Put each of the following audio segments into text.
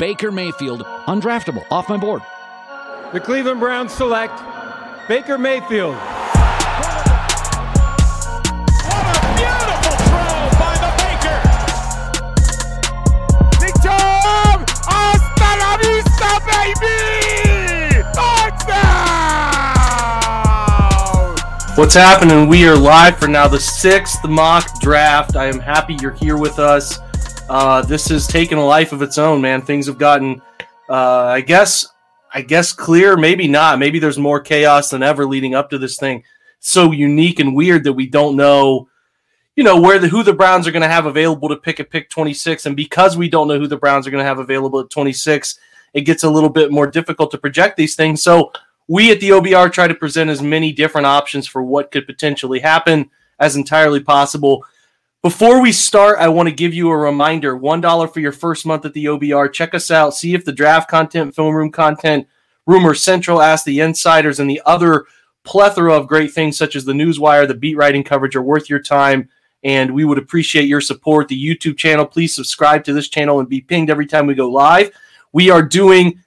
Baker Mayfield, undraftable, off my board. The Cleveland Browns select Baker Mayfield. What a beautiful throw by the Baker! Big Job! What's happening? We are live for now the sixth mock draft. I am happy you're here with us. Uh, this has taken a life of its own, man. Things have gotten, uh, I guess, I guess clear. Maybe not. Maybe there's more chaos than ever leading up to this thing. So unique and weird that we don't know, you know, where the who the Browns are going to have available to pick at pick 26. And because we don't know who the Browns are going to have available at 26, it gets a little bit more difficult to project these things. So we at the OBR try to present as many different options for what could potentially happen as entirely possible. Before we start, I want to give you a reminder $1 for your first month at the OBR. Check us out. See if the draft content, film room content, Rumor Central, Ask the Insiders, and the other plethora of great things such as the Newswire, the beat writing coverage are worth your time. And we would appreciate your support. The YouTube channel, please subscribe to this channel and be pinged every time we go live. We are doing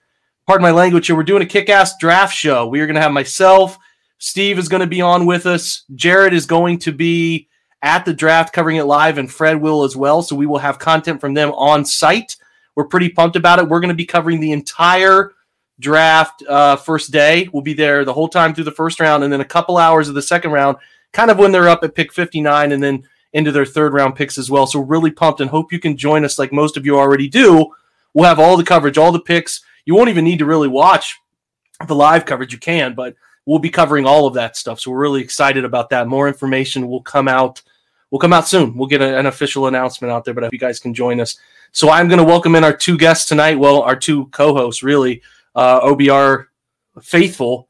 pardon my language here, we're doing a kick ass draft show. We are going to have myself, Steve is going to be on with us, Jared is going to be at the draft covering it live, and Fred will as well. So we will have content from them on site. We're pretty pumped about it. We're going to be covering the entire draft uh, first day. We'll be there the whole time through the first round, and then a couple hours of the second round, kind of when they're up at pick 59, and then into their third round picks as well. So really pumped and hope you can join us like most of you already do. We'll have all the coverage, all the picks you won't even need to really watch the live coverage. You can, but we'll be covering all of that stuff. So we're really excited about that. More information will come out. Will come out soon. We'll get a, an official announcement out there, but if you guys can join us. So I'm going to welcome in our two guests tonight. Well, our two co-hosts, really, uh, OBR faithful,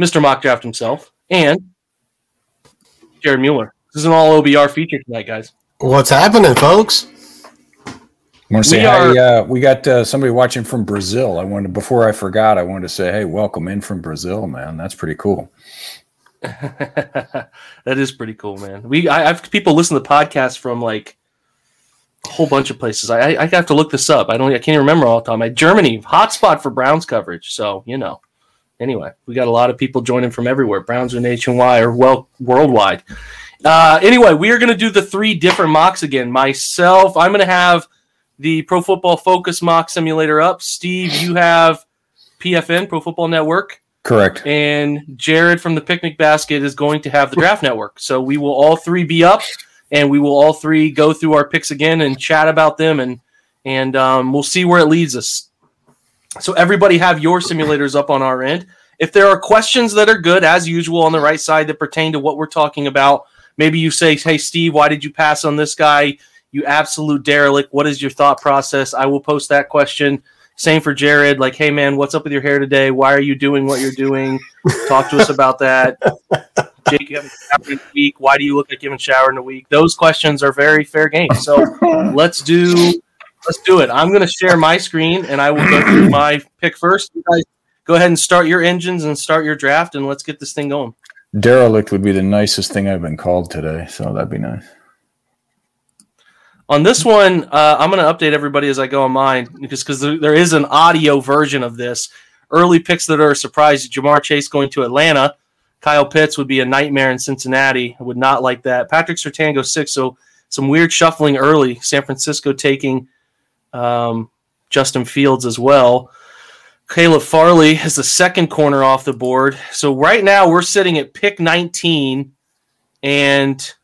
Mr. Mock Draft himself, and Jared Mueller. This is an all OBR feature tonight, guys. What's happening, folks? I want to say, are, hey, uh, we got uh, somebody watching from Brazil. I wanted before I forgot, I wanted to say, hey, welcome in from Brazil, man. That's pretty cool. that is pretty cool, man. We I, have people listen to the podcast from like a whole bunch of places. I, I have to look this up. I don't I can't even remember all the time. I, Germany, hotspot for Browns coverage. So you know. Anyway, we got a lot of people joining from everywhere. Browns are nationwide or well worldwide. Uh, anyway, we are going to do the three different mocks again. Myself, I'm going to have the Pro Football Focus mock simulator up. Steve, you have PFN, Pro Football Network. Correct. And Jared from the Picnic Basket is going to have the Draft Network. So we will all three be up, and we will all three go through our picks again and chat about them, and and um, we'll see where it leads us. So everybody have your simulators up on our end. If there are questions that are good, as usual, on the right side that pertain to what we're talking about, maybe you say, "Hey, Steve, why did you pass on this guy?" you absolute derelict. What is your thought process? I will post that question. Same for Jared. Like, hey man, what's up with your hair today? Why are you doing what you're doing? Talk to us about that. Jake, you haven't showered in a week. Why do you look like you haven't showered in a week? Those questions are very fair game. So let's do let's do it. I'm gonna share my screen and I will go through my pick first. You guys go ahead and start your engines and start your draft and let's get this thing going. Derelict would be the nicest thing I've been called today, so that'd be nice. On this one, uh, I'm going to update everybody as I go on mine because because there, there is an audio version of this. Early picks that are a surprise: Ja'Marr Chase going to Atlanta. Kyle Pitts would be a nightmare in Cincinnati. I would not like that. Patrick Surtain goes six, so some weird shuffling early. San Francisco taking um, Justin Fields as well. Caleb Farley is the second corner off the board. So right now we're sitting at pick 19, and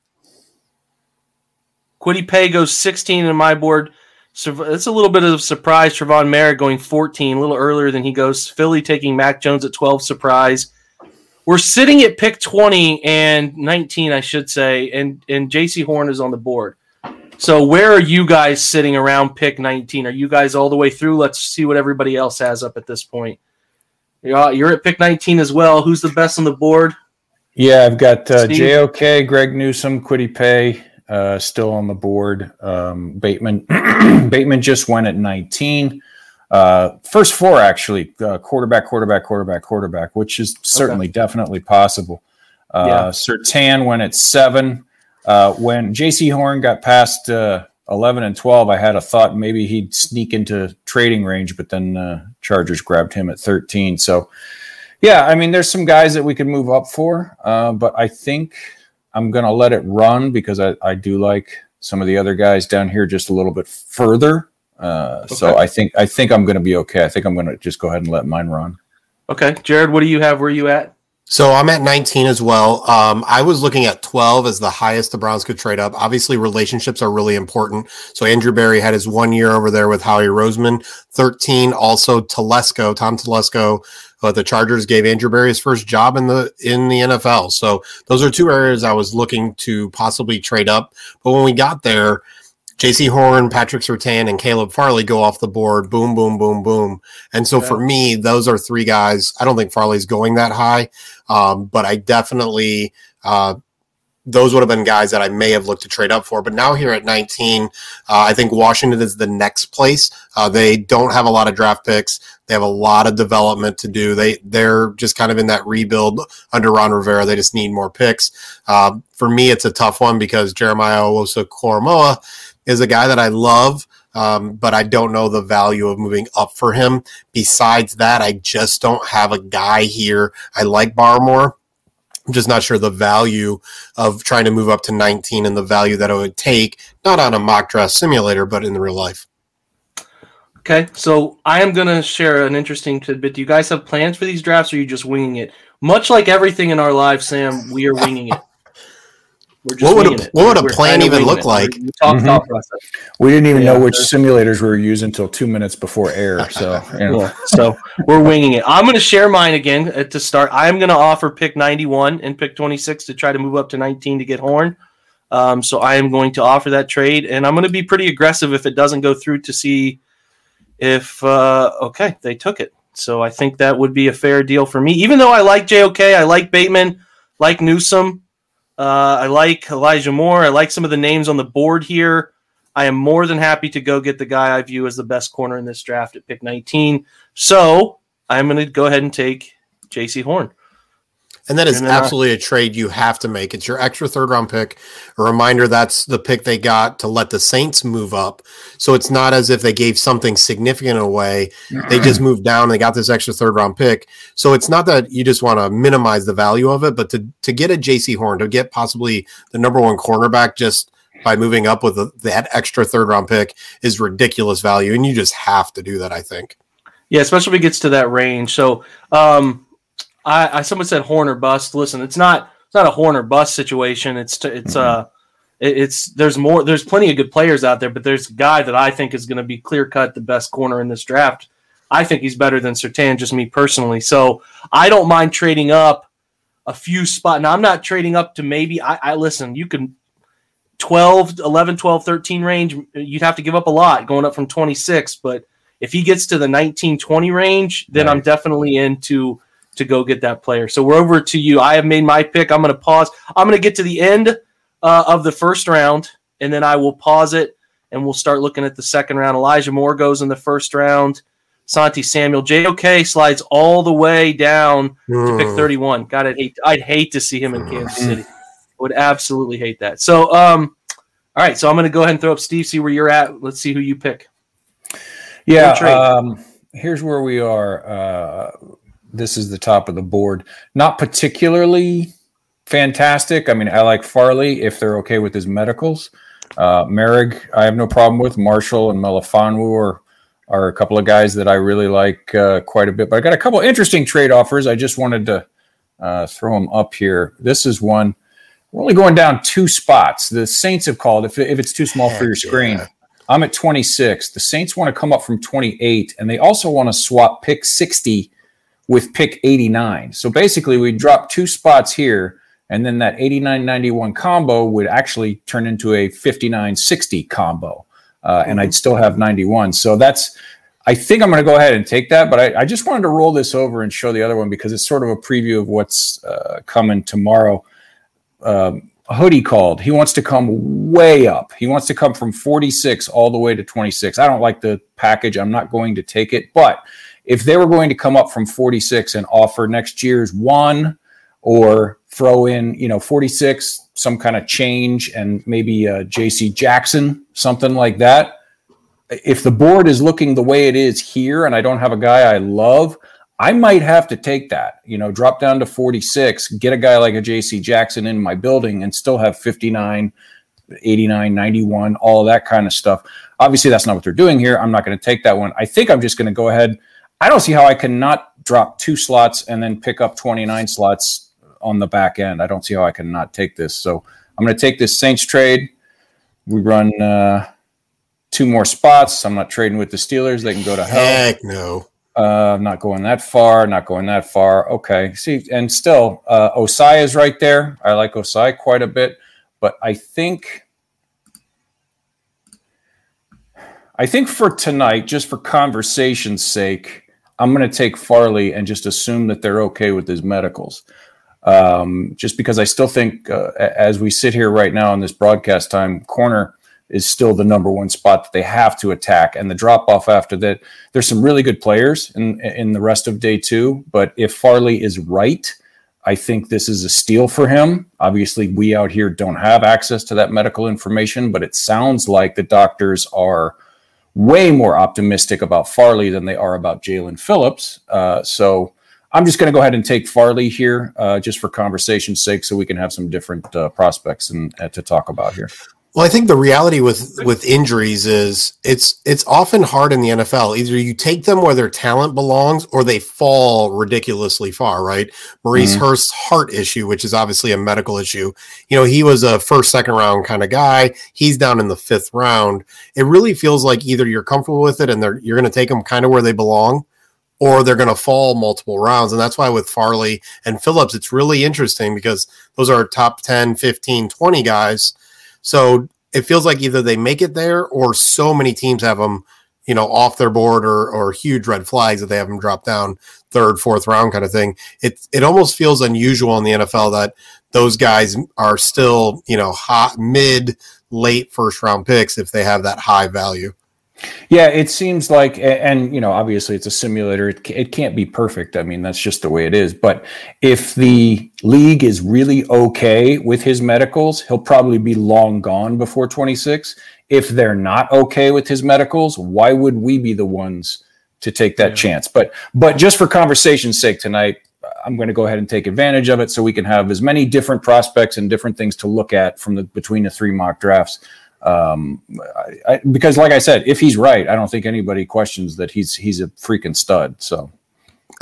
Kwity Paye goes 16 in my board. So it's a little bit of a surprise. Trevon Moehrig going 14, a little earlier than he goes. Philly taking Mac Jones at 12, surprise. We're sitting at pick 20 and 19, I should say, and and Jaycee Horn is on the board. So where are you guys sitting around pick 19? Are you guys all the way through? Let's see what everybody else has up at this point. You're at pick 19 as well. Who's the best on the board? Yeah, I've got uh, JOK, Greg Newsome, Kwity Paye, uh, still on the board. Um, Bateman Bateman just went at 19. Uh, first four actually uh, quarterback, quarterback, quarterback, quarterback, which is certainly okay. definitely possible. Uh, yeah. Surtain went at seven. Uh, when J.C. Horn got past uh, 11 and 12, I had a thought maybe he'd sneak into trading range, but then uh, Chargers grabbed him at 13. So, yeah, I mean, there's some guys that we could move up for, uh, but I think I'm going to let it run because I, I do like some of the other guys down here just a little bit further. Uh, okay. So I think I think I'm going to be okay. I think I'm going to just go ahead and let mine run. Okay, Jared, what do you have? Where are you at? So I'm at 19 as well. Um, I was looking at 12 as the highest the Browns could trade up. Obviously, relationships are really important. So Andrew Berry had his one year over there with Howie Roseman. 13, also Telesco, Tom Telesco. Uh, the Chargers gave Andrew Berry his first job in the in the NFL. So those are two areas I was looking to possibly trade up. But when we got there, Jaycee Horn, Patrick Surtain, and Caleb Farley go off the board. Boom, boom, boom, boom. And so yeah. for me, those are three guys. I don't think Farley's going that high, um, but I definitely uh, those would have been guys that I may have looked to trade up for. But now here at 19, uh, I think Washington is the next place. Uh, they don't have a lot of draft picks. They have a lot of development to do. They they're just kind of in that rebuild under Ron Rivera. They just need more picks. Uh, for me, it's a tough one because Jeremiah Owusu-Koramoah is a guy that I love. Um, but I don't know the value of moving up for him. Besides that, I just don't have a guy here. I like Barmore. I'm just not sure the value of trying to move up to 19 and the value that it would take, not on a mock draft simulator, but in the real life. Okay, so I am going to share an interesting tidbit. Do you guys have plans for these drafts, or are you just winging it? Much like everything in our lives, Sam, we are winging it what would a, what would a plan even look like? Mm-hmm. We didn't even yeah, know which simulators we were using until two minutes before air. So, you know. yeah, so we're winging it. I'm going to share mine again uh, to start. I'm going to offer pick 91 and pick 26 to try to move up to 19 to get Horn. Um, so I am going to offer that trade, and I'm going to be pretty aggressive if it doesn't go through to see if uh, okay they took it. So I think that would be a fair deal for me. Even though I like JOK, I like Bateman, like Newsome. Uh, I like Elijah Moore. I like some of the names on the board here. I am more than happy to go get the guy I view as the best corner in this draft at pick 19. So I'm going to go ahead and take Jaycee Horn. And that is and absolutely a trade you have to make. It's your extra third round pick. A reminder that's the pick they got to let the Saints move up. So it's not as if they gave something significant away. They just moved down. They got this extra third round pick. So it's not that you just want to minimize the value of it, but to, to get a JC Horn, to get possibly the number one cornerback just by moving up with a, that extra third round pick is ridiculous value. And you just have to do that, I think. Yeah, especially if it gets to that range. So, um, I, I someone said horn or bust. Listen, it's not it's not a horn or bust situation. It's it's mm-hmm. uh it's there's more there's plenty of good players out there, but there's a guy that I think is going to be clear cut the best corner in this draft. I think he's better than Surtain, just me personally. So I don't mind trading up a few spot. Now I'm not trading up to maybe I, I listen, you can 12, 11, 12, 13 range, you'd have to give up a lot going up from 26. But if he gets to the 19, 20 range, then right. I'm definitely into to go get that player. So we're over to you. I have made my pick. I'm going to pause. I'm going to get to the end uh, of the first round, and then I will pause it, and we'll start looking at the second round. Elijah Moore goes in the first round. Santi Samuel, JOK slides all the way down to pick 31. God, I'd hate, I'd hate to see him in Kansas City. I would absolutely hate that. So, um, all right. So I'm going to go ahead and throw up Steve. See where you're at. Let's see who you pick. Yeah. Um, here's where we are. Uh, this is the top of the board. Not particularly fantastic. I mean, I like Farley if they're okay with his medicals. Uh, Moehrig, I have no problem with. Marshall and Melifonwu are, are a couple of guys that I really like uh, quite a bit. But I got a couple interesting trade offers. I just wanted to uh, throw them up here. This is one. We're only going down two spots. The Saints have called. If, if it's too small for your screen, yeah. I'm at 26. The Saints want to come up from 28, and they also want to swap pick 60 with pick 89. So basically, we drop two spots here, and then that 89 91 combo would actually turn into a 59 60 combo. Uh, and I'd still have 91. So that's, I think I'm going to go ahead and take that. But I, I, just wanted to roll this over and show the other one because it's sort of a preview of what's uh, coming tomorrow. Um, Hoodie called. He wants to come way up. He wants to come from 46 all the way to 26. I don't like the package. I'm not going to take it. But if they were going to come up from 46 and offer next year's one or throw in, you know, 46, some kind of change, and maybe uh, JC Jackson, something like that. If the board is looking the way it is here, and I don't have a guy I love, I might have to take that, you know, drop down to 46, get a guy like a JC Jackson in my building and still have 59, 89, 91, all that kind of stuff. Obviously, that's not what they're doing here. I'm not going to take that one. I think I'm just going to go ahead. I don't see how I cannot drop two slots and then pick up 29 slots on the back end. I don't see how I can not take this. So I'm going to take this Saints trade. We run uh, two more spots. I'm not trading with the Steelers. They can go to hell. Heck no. Uh, I'm not going that far, not going that far. Okay. See, and still, uh, Ossai is right there. I like Ossai quite a bit, but I think, I think for tonight, just for conversation's sake, I'm going to take Farley and just assume that they're okay with his medicals. Um, just because I still think, uh, as we sit here right now in this broadcast time, corner is still the number one spot that they have to attack. And the drop off after that, there's some really good players in in the rest of day two. But if Farley is right, I think this is a steal for him. Obviously, we out here don't have access to that medical information, but it sounds like the doctors are way more optimistic about Farley than they are about Jaelan Phillips. Uh, so I'm just going to go ahead and take Farley here, uh, just for conversation's sake, so we can have some different uh, prospects and uh, to talk about here. Well, I think the reality with with injuries is it's it's often hard in the NFL. Either you take them where their talent belongs, or they fall ridiculously far. Right? Maurice mm-hmm. Hurst's heart issue, which is obviously a medical issue. You know, he was a first, second round kind of guy. He's down in the fifth round. It really feels like either you're comfortable with it and they're you're going to take them kind of where they belong, or they're going to fall multiple rounds. And that's why with Farley and Phillips, it's really interesting because those are top 10, 15, 20 guys so it feels like either they make it there or so many teams have them, you know, off their board or or huge red flags that they have them drop down third, fourth round kind of thing. It it almost feels unusual in the NFL that those guys are still, you know, hot mid late first round picks if they have that high value. Yeah, it seems like, and you know, obviously it's a simulator. It, it can't be perfect. I mean, that's just the way it is. But if the league is really okay with his medicals, he'll probably be long gone before 26. If they're not okay with his medicals, why would we be the ones to take that yeah. chance? But, but just for conversation's sake tonight, I'm going to go ahead and take advantage of it so we can have as many different prospects and different things to look at from the between the three mock drafts um, I, I, because like I said, if he's right, I don't think anybody questions that he's he's a freaking stud. So.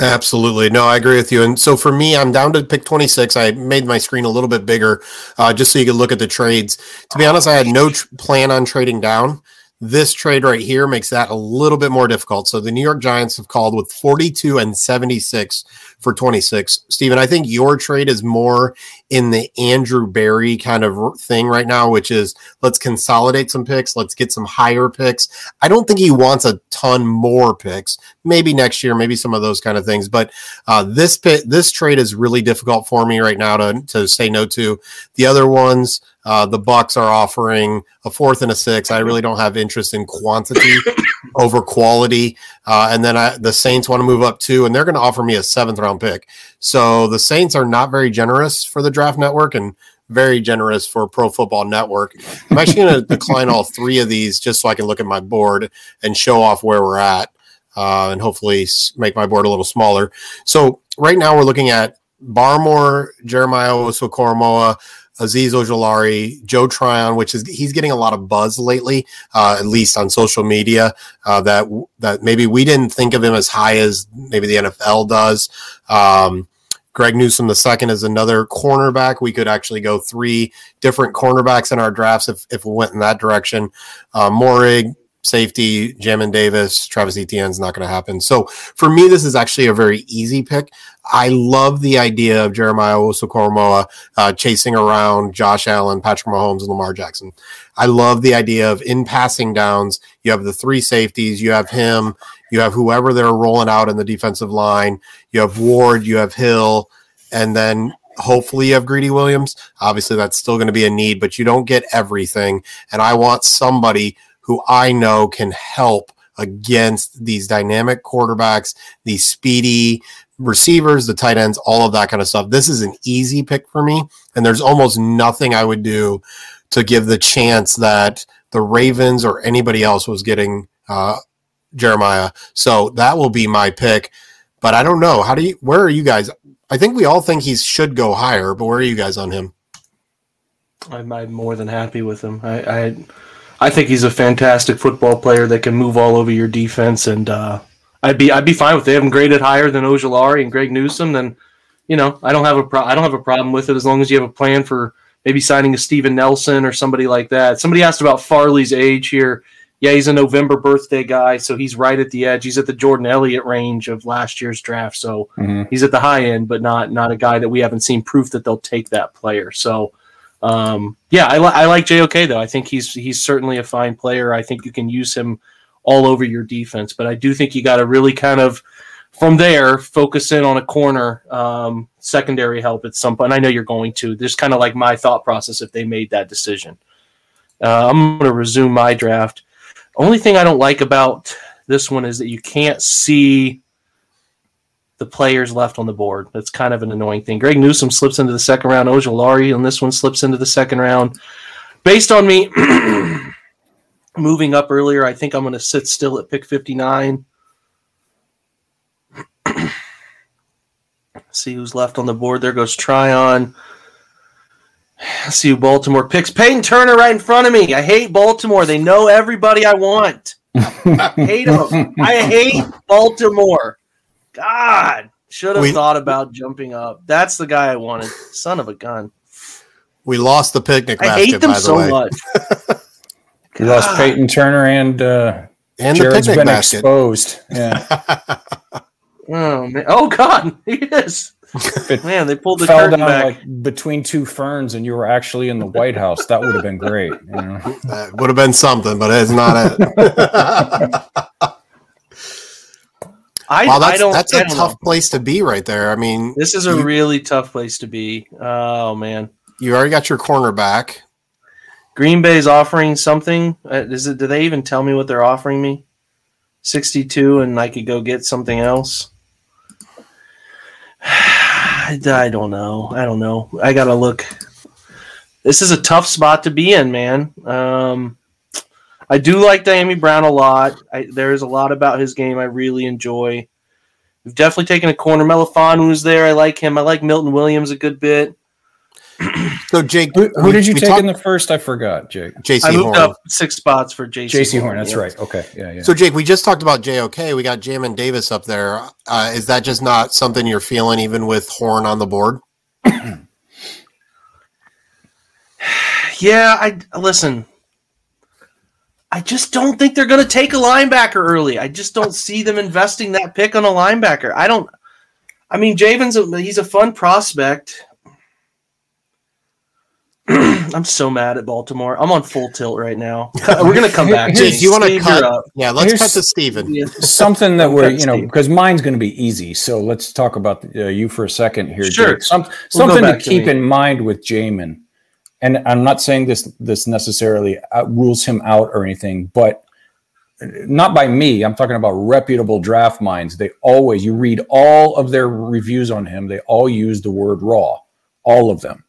Absolutely. No, I agree with you. And so for me, I'm down to pick 26. I made my screen a little bit bigger uh, just so you could look at the trades. To be honest, I had no tr- plan on trading down. This trade right here makes that a little bit more difficult. So the New York Giants have called with 42 and 76 for 26. Stephen, I think your trade is more in the Andrew Berry kind of thing right now, which is let's consolidate some picks, let's get some higher picks. I don't think he wants a ton more picks. Maybe next year, maybe some of those kind of things. But uh, this pit, this trade is really difficult for me right now to to say no to. The other ones, uh, the Bucks are offering a fourth and a six. I really don't have interest in quantity over quality. Uh, and then I, the Saints want to move up too, and they're going to offer me a seventh round pick. So the Saints are not very generous for the Draft Network and very generous for Pro Football Network. I'm actually going to decline all three of these just so I can look at my board and show off where we're at, uh, and hopefully make my board a little smaller. So right now we're looking at Barmore, Jeremiah Owusu-Koramoah, Azeez Ojulari, Joe Tryon, which is he's getting a lot of buzz lately, uh, at least on social media. Uh, that that maybe we didn't think of him as high as maybe the NFL does. Um, Greg Newsome the second is another cornerback. We could actually go three different cornerbacks in our drafts if, if we went in that direction. Uh, Moehrig, safety, Jamin Davis, Travis Etienne's not going to happen. So for me, this is actually a very easy pick. I love the idea of Jeremiah Owusu-Koramoah uh, chasing around Josh Allen, Patrick Mahomes, and Lamar Jackson. I love the idea of in passing downs, you have the three safeties, you have him, you have whoever they're rolling out in the defensive line, you have Ward, you have Hill, and then hopefully you have Greedy Williams. Obviously, that's still going to be a need, but you don't get everything. And I want somebody who I know can help against these dynamic quarterbacks, these speedy, receivers, the tight ends, all of that kind of stuff. This is an easy pick for me, and there's almost nothing I would do to give the chance that the Ravens or anybody else was getting uh, Jeremiah. So that will be my pick. But I don't know. How do you? Where are you guys? I think we all think he should go higher, but where are you guys on him? I'm, I'm more than happy with him. I, I, I think he's a fantastic football player that can move all over your defense, and uh, I'd be I'd be fine with it. They have him graded higher than Ojulari and Greg Newsome. Then, you know, I don't have a pro- I don't have a problem with it as long as you have a plan for maybe signing a Steven Nelson or somebody like that. Somebody asked about Farley's age here. Yeah, he's a November birthday guy, so he's right at the edge. He's at the Jordan Elliott range of last year's draft, so mm-hmm. he's at the high end, but not not a guy that we haven't seen proof that they'll take that player. So, um, yeah, I, li- I like JOK though. I think he's he's certainly a fine player. I think you can use him all over your defense, but I do think you got to really kind of from there focus in on a corner um, secondary help at some point. I know you're going to. There's kind of like my thought process if they made that decision. Uh, I'm going to resume my draft. Only thing I don't like about this one is that you can't see the players left on the board. That's kind of an annoying thing. Greg Newsome slips into the second round. Ojulari and this one slips into the second round. Based on me moving up earlier, I think I'm going to sit still at pick 59. See who's left on the board. There goes Tryon. see who Baltimore picks. Peyton Turner right in front of me. I hate Baltimore. They know everybody I want. I hate them. I hate Baltimore. God, should have we, thought about jumping up. That's the guy I wanted. Son of a gun. We lost the picnic. I hate them so way. much. we lost Peyton Turner and uh, and Jared's the picnic been basket. exposed. Yeah. oh man! Oh God, he is. Man, they pulled the fell down back. like between two ferns, and you were actually in the White House. That would have been great. You know? That would have been something, but it's not it. I, wow, that's, I don't. that's a tough know. place to be right there. I mean, This is a you, really tough place to be. Oh man, you already got your cornerback. Green Bay's offering something. Uh, is it? Do they even tell me what they're offering me? Sixty-two, and I could go get something else. I don't know. I don't know. I gotta look. This is a tough spot to be in, man. Um, I do like Dyami Brown a lot. I, there is a lot about his game I really enjoy. We've definitely taken a corner. Melifonwu's there. I like him. I like Milton Williams a good bit. so Jake, who, who we, did you take talk- in the first? I forgot, Jake. JC I moved Horn. up six spots for JC. JC Horn. Horn That's yeah. right. Okay. Yeah. Yeah. So Jake, we just talked about JOK. We got Jamin Davis up there. Uh, is that just not something you're feeling, even with Horn on the board? yeah. I listen. I just don't think they're going to take a linebacker early. I just don't see them investing that pick on a linebacker. I don't. I mean, Javen's a, he's a fun prospect. I'm so mad at Baltimore. I'm on full tilt right now. We're gonna come back. Jake, you want to cut? Yeah, let's Here's cut to Steven. Something that we're you know because mine's going to be easy. So let's talk about uh, you for a second here. Sure. Jake. Some, We'll something to back to keep in mind with Jamin, and I'm not saying this this necessarily uh, rules him out or anything, but not by me. I'm talking about reputable draft minds. They always you read all of their reviews on him. They all use the word raw. All of them.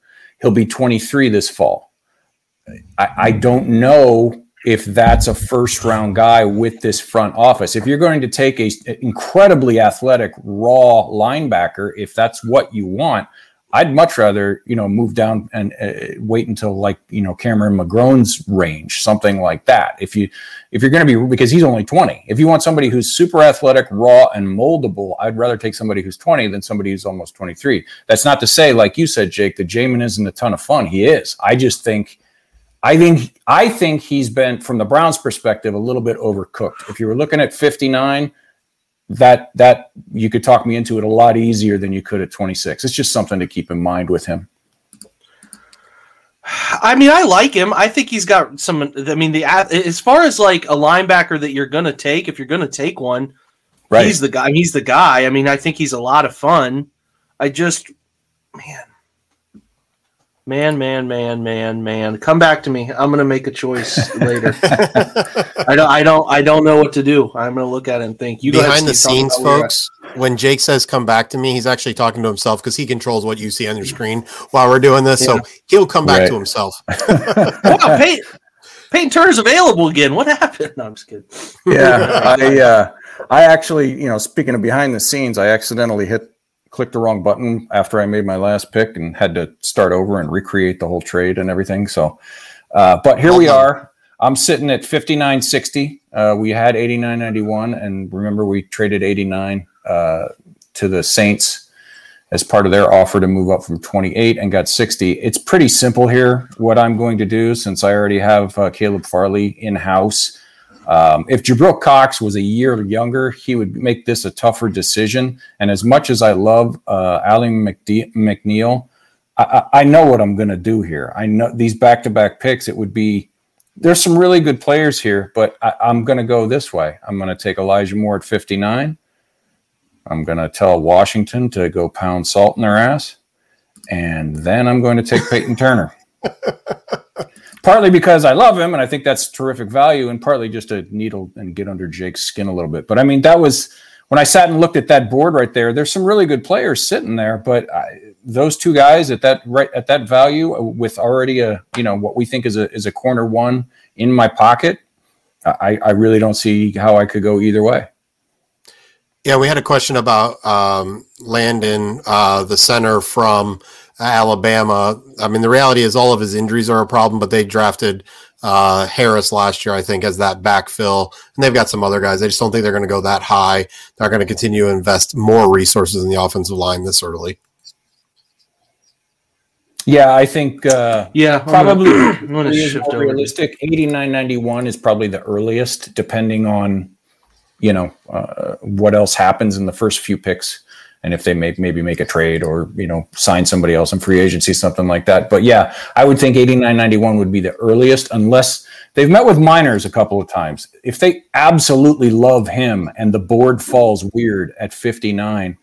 He'll be 23 this fall. I, I don't know if that's a first round guy with this front office. If you're going to take a incredibly athletic raw linebacker, if that's what you want, I'd much rather you know move down and uh, wait until like you know Cameron McGrone's range, something like that. If you if you're going to be because he's only 20. If you want somebody who's super athletic, raw, and moldable, I'd rather take somebody who's 20 than somebody who's almost 23. That's not to say, like you said, Jake, that Jamin isn't a ton of fun. He is. I just think. I think I think he's been, from the Browns' perspective, a little bit overcooked. If you were looking at 59, that that you could talk me into it a lot easier than you could at 26. It's just something to keep in mind with him. I mean, I like him. I think he's got some. I mean, the as far as like a linebacker that you're gonna take, if you're gonna take one, Right. he's the guy. He's the guy. I mean, I think he's a lot of fun. I just, man, man, man, man, man, man. Come back to me. I'm gonna make a choice later. I don't. I don't. I don't know what to do. I'm gonna look at it and think. You go ahead, Behind the Steve, tell me scenes, about where you're at. folks, when Jake says "come back to me," he's actually talking to himself because he controls what you see on your screen while we're doing this. Yeah. So he'll come back right. to himself. wow, Peyton, Peyton Turner's available again. What happened? No, I'm just kidding. Yeah, I uh, I actually, you know, speaking of behind the scenes, I accidentally hit clicked the wrong button after I made my last pick and had to start over and recreate the whole trade and everything. So, uh, but here we are. I'm sitting at 59.60. Uh, we had 89.91, and remember we traded 89 uh, to the Saints as part of their offer to move up from 28 and got 60. It's pretty simple here. What I'm going to do, since I already have uh, Caleb Farley in house, um, if Jabril Cox was a year younger, he would make this a tougher decision. And as much as I love uh, McNeill, I, I know what I'm going to do here. I know these back-to-back picks. It would be there's some really good players here, but I, am going to go this way. I'm going to take Elijah Moore at 59. I'm going to tell Washington to go pound salt in their ass, and then I'm going to take Peyton Turner. partly because I love him and I think that's terrific value, and partly just to needle and get under Jake's skin a little bit. But I mean, that was when I sat and looked at that board right there. There's some really good players sitting there, but I, those two guys at that right at that value with already a you know what we think is a is a corner one in my pocket. I, I really don't see how I could go either way. Yeah, we had a question about um, Landon, uh, the center from Alabama. I mean, the reality is all of his injuries are a problem, but they drafted uh, Harris last year, I think, as that backfill, and they've got some other guys. I just don't think they're going to go that high. They're going to continue to invest more resources in the offensive line this early. Yeah, I think. Uh, yeah, probably realistic. Eighty nine ninety one is probably the earliest, depending on you know uh, what else happens in the first few picks and if they make maybe make a trade or you know sign somebody else in free agency, something like that. But yeah, I would think 89.91 would be the earliest, unless they've met with Meinerz a couple of times. If they absolutely love him and the board falls weird at 59,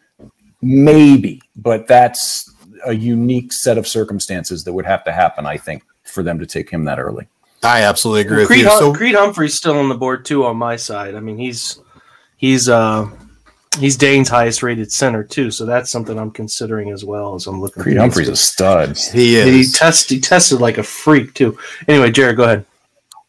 maybe, but that's a unique set of circumstances that would have to happen, I think, for them to take him that early. I absolutely agree well, Creed, with you. So, Creed Humphrey's still on the board too on my side. I mean, he's he's uh He's Dane's highest rated center too, so that's something I'm considering as well as I'm looking. Creed Humphrey's a stud. He is. He test he tested like a freak too. Anyway, Jared, go ahead.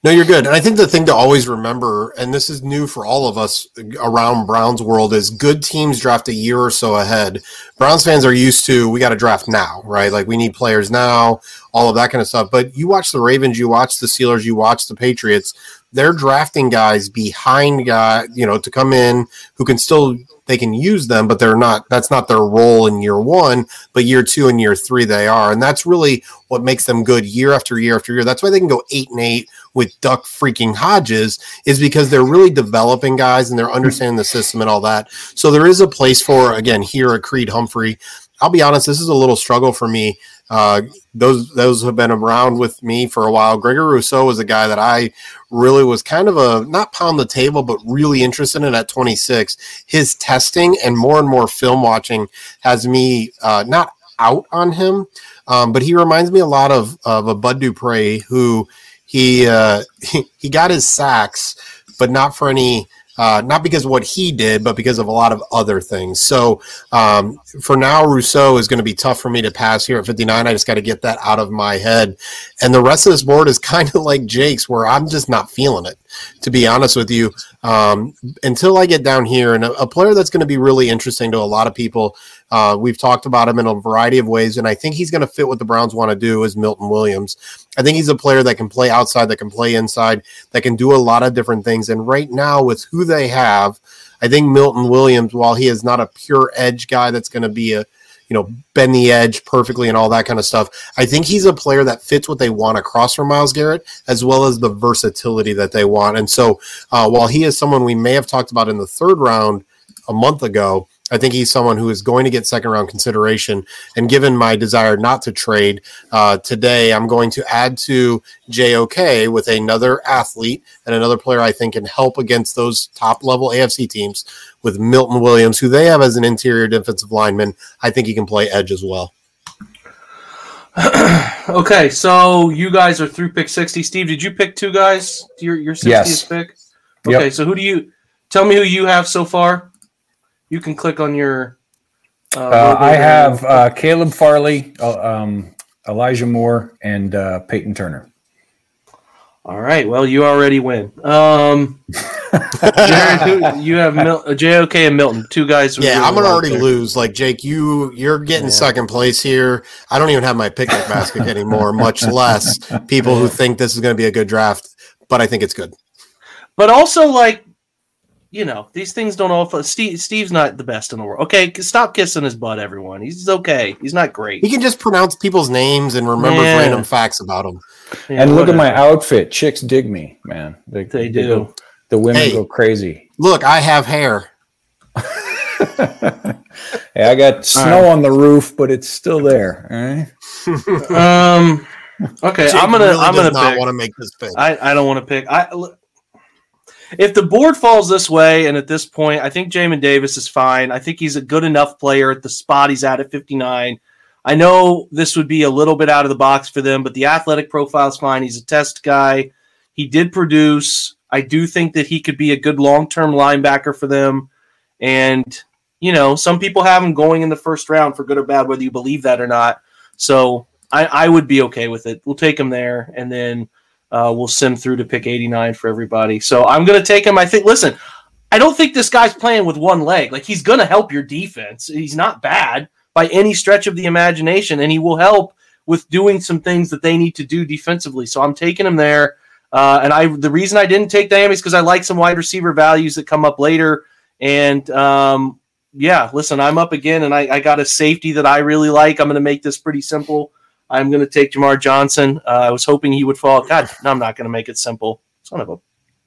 No, you're good. And I think the thing to always remember, and this is new for all of us around Browns world, is good teams draft a year or so ahead. Browns fans are used to we got to draft now, right? Like we need players now, all of that kind of stuff. But you watch the Ravens, you watch the Steelers, you watch the Patriots. They're drafting guys behind guy, you know, to come in who can still they can use them, but they're not. That's not their role in year one. But year two and year three, they are, and that's really what makes them good year after year after year. That's why they can go eight and eight with Duck freaking Hodges, is because they're really developing guys and they're understanding the system and all that. So there is a place for again here at Creed Humphrey. I'll be honest, this is a little struggle for me uh, those those have been around with me for a while. Gregory Rousseau was a guy that I really was kind of a not pound the table, but really interested in at 26. His testing and more and more film watching has me uh, not out on him, um, but he reminds me a lot of of a Bud Dupree who he uh, he, he got his sacks, but not for any uh, not because of what he did, but because of a lot of other things. So um, for now, Rousseau is going to be tough for me to pass here at 59. I just got to get that out of my head. And the rest of this board is kind of like Jake's, where I'm just not feeling it, to be honest with you. Um, until I get down here, and a, a player that's going to be really interesting to a lot of people uh, we've talked about him in a variety of ways, and I think he's going to fit what the Browns want to do. Is Milton Williams? I think he's a player that can play outside, that can play inside, that can do a lot of different things. And right now, with who they have, I think Milton Williams, while he is not a pure edge guy, that's going to be a you know bend the edge perfectly and all that kind of stuff. I think he's a player that fits what they want across from Myles Garrett, as well as the versatility that they want. And so, uh, while he is someone we may have talked about in the third round a month ago. I think he's someone who is going to get second round consideration. And given my desire not to trade uh, today, I'm going to add to JOK with another athlete and another player I think can help against those top level AFC teams with Milton Williams, who they have as an interior defensive lineman. I think he can play edge as well. okay, so you guys are through pick 60. Steve, did you pick two guys? Your your 60th yes. pick? Okay, yep. so who do you tell me who you have so far? You can click on your. Uh, uh, I have uh, Caleb Farley, uh, um, Elijah Moore, and uh, Peyton Turner. All right. Well, you already win. Um, Jared, who, you have Mil- JOK and Milton, two guys. Yeah, I'm gonna already there. lose. Like Jake, you you're getting yeah. second place here. I don't even have my picnic basket anymore, much less people who think this is going to be a good draft. But I think it's good. But also, like you know, these things don't all. Steve, Steve's not the best in the world. Okay, stop kissing his butt, everyone. He's okay. He's not great. He can just pronounce people's names and remember yeah. random facts about them. Yeah, and look whatever. at my outfit. Chicks dig me, man. They, they, they do. Go, the women hey, go crazy. Look, I have hair. hey, I got snow right. on the roof, but it's still there. um. Okay, Jake I'm gonna. Really I'm gonna not want to make this pick. I, I don't want to pick. I if the board falls this way, and at this point, I think Jamin Davis is fine. I think he's a good enough player at the spot he's at at 59. I know this would be a little bit out of the box for them, but the athletic profile is fine. He's a test guy. He did produce. I do think that he could be a good long term linebacker for them. And, you know, some people have him going in the first round for good or bad, whether you believe that or not. So I, I would be okay with it. We'll take him there. And then uh, we'll sim through to pick 89 for everybody. So I'm going to take him. I think, listen, I don't think this guy's playing with one leg. Like, he's going to help your defense. He's not bad by any stretch of the imagination, and he will help with doing some things that they need to do defensively. So I'm taking him there. Uh, and I the reason I didn't take Dyami is because I like some wide receiver values that come up later. And um, yeah, listen, I'm up again, and I, I got a safety that I really like. I'm going to make this pretty simple. I'm going to take Jamar Johnson. Uh, I was hoping he would fall. God, no, I'm not going to make it simple. Son of a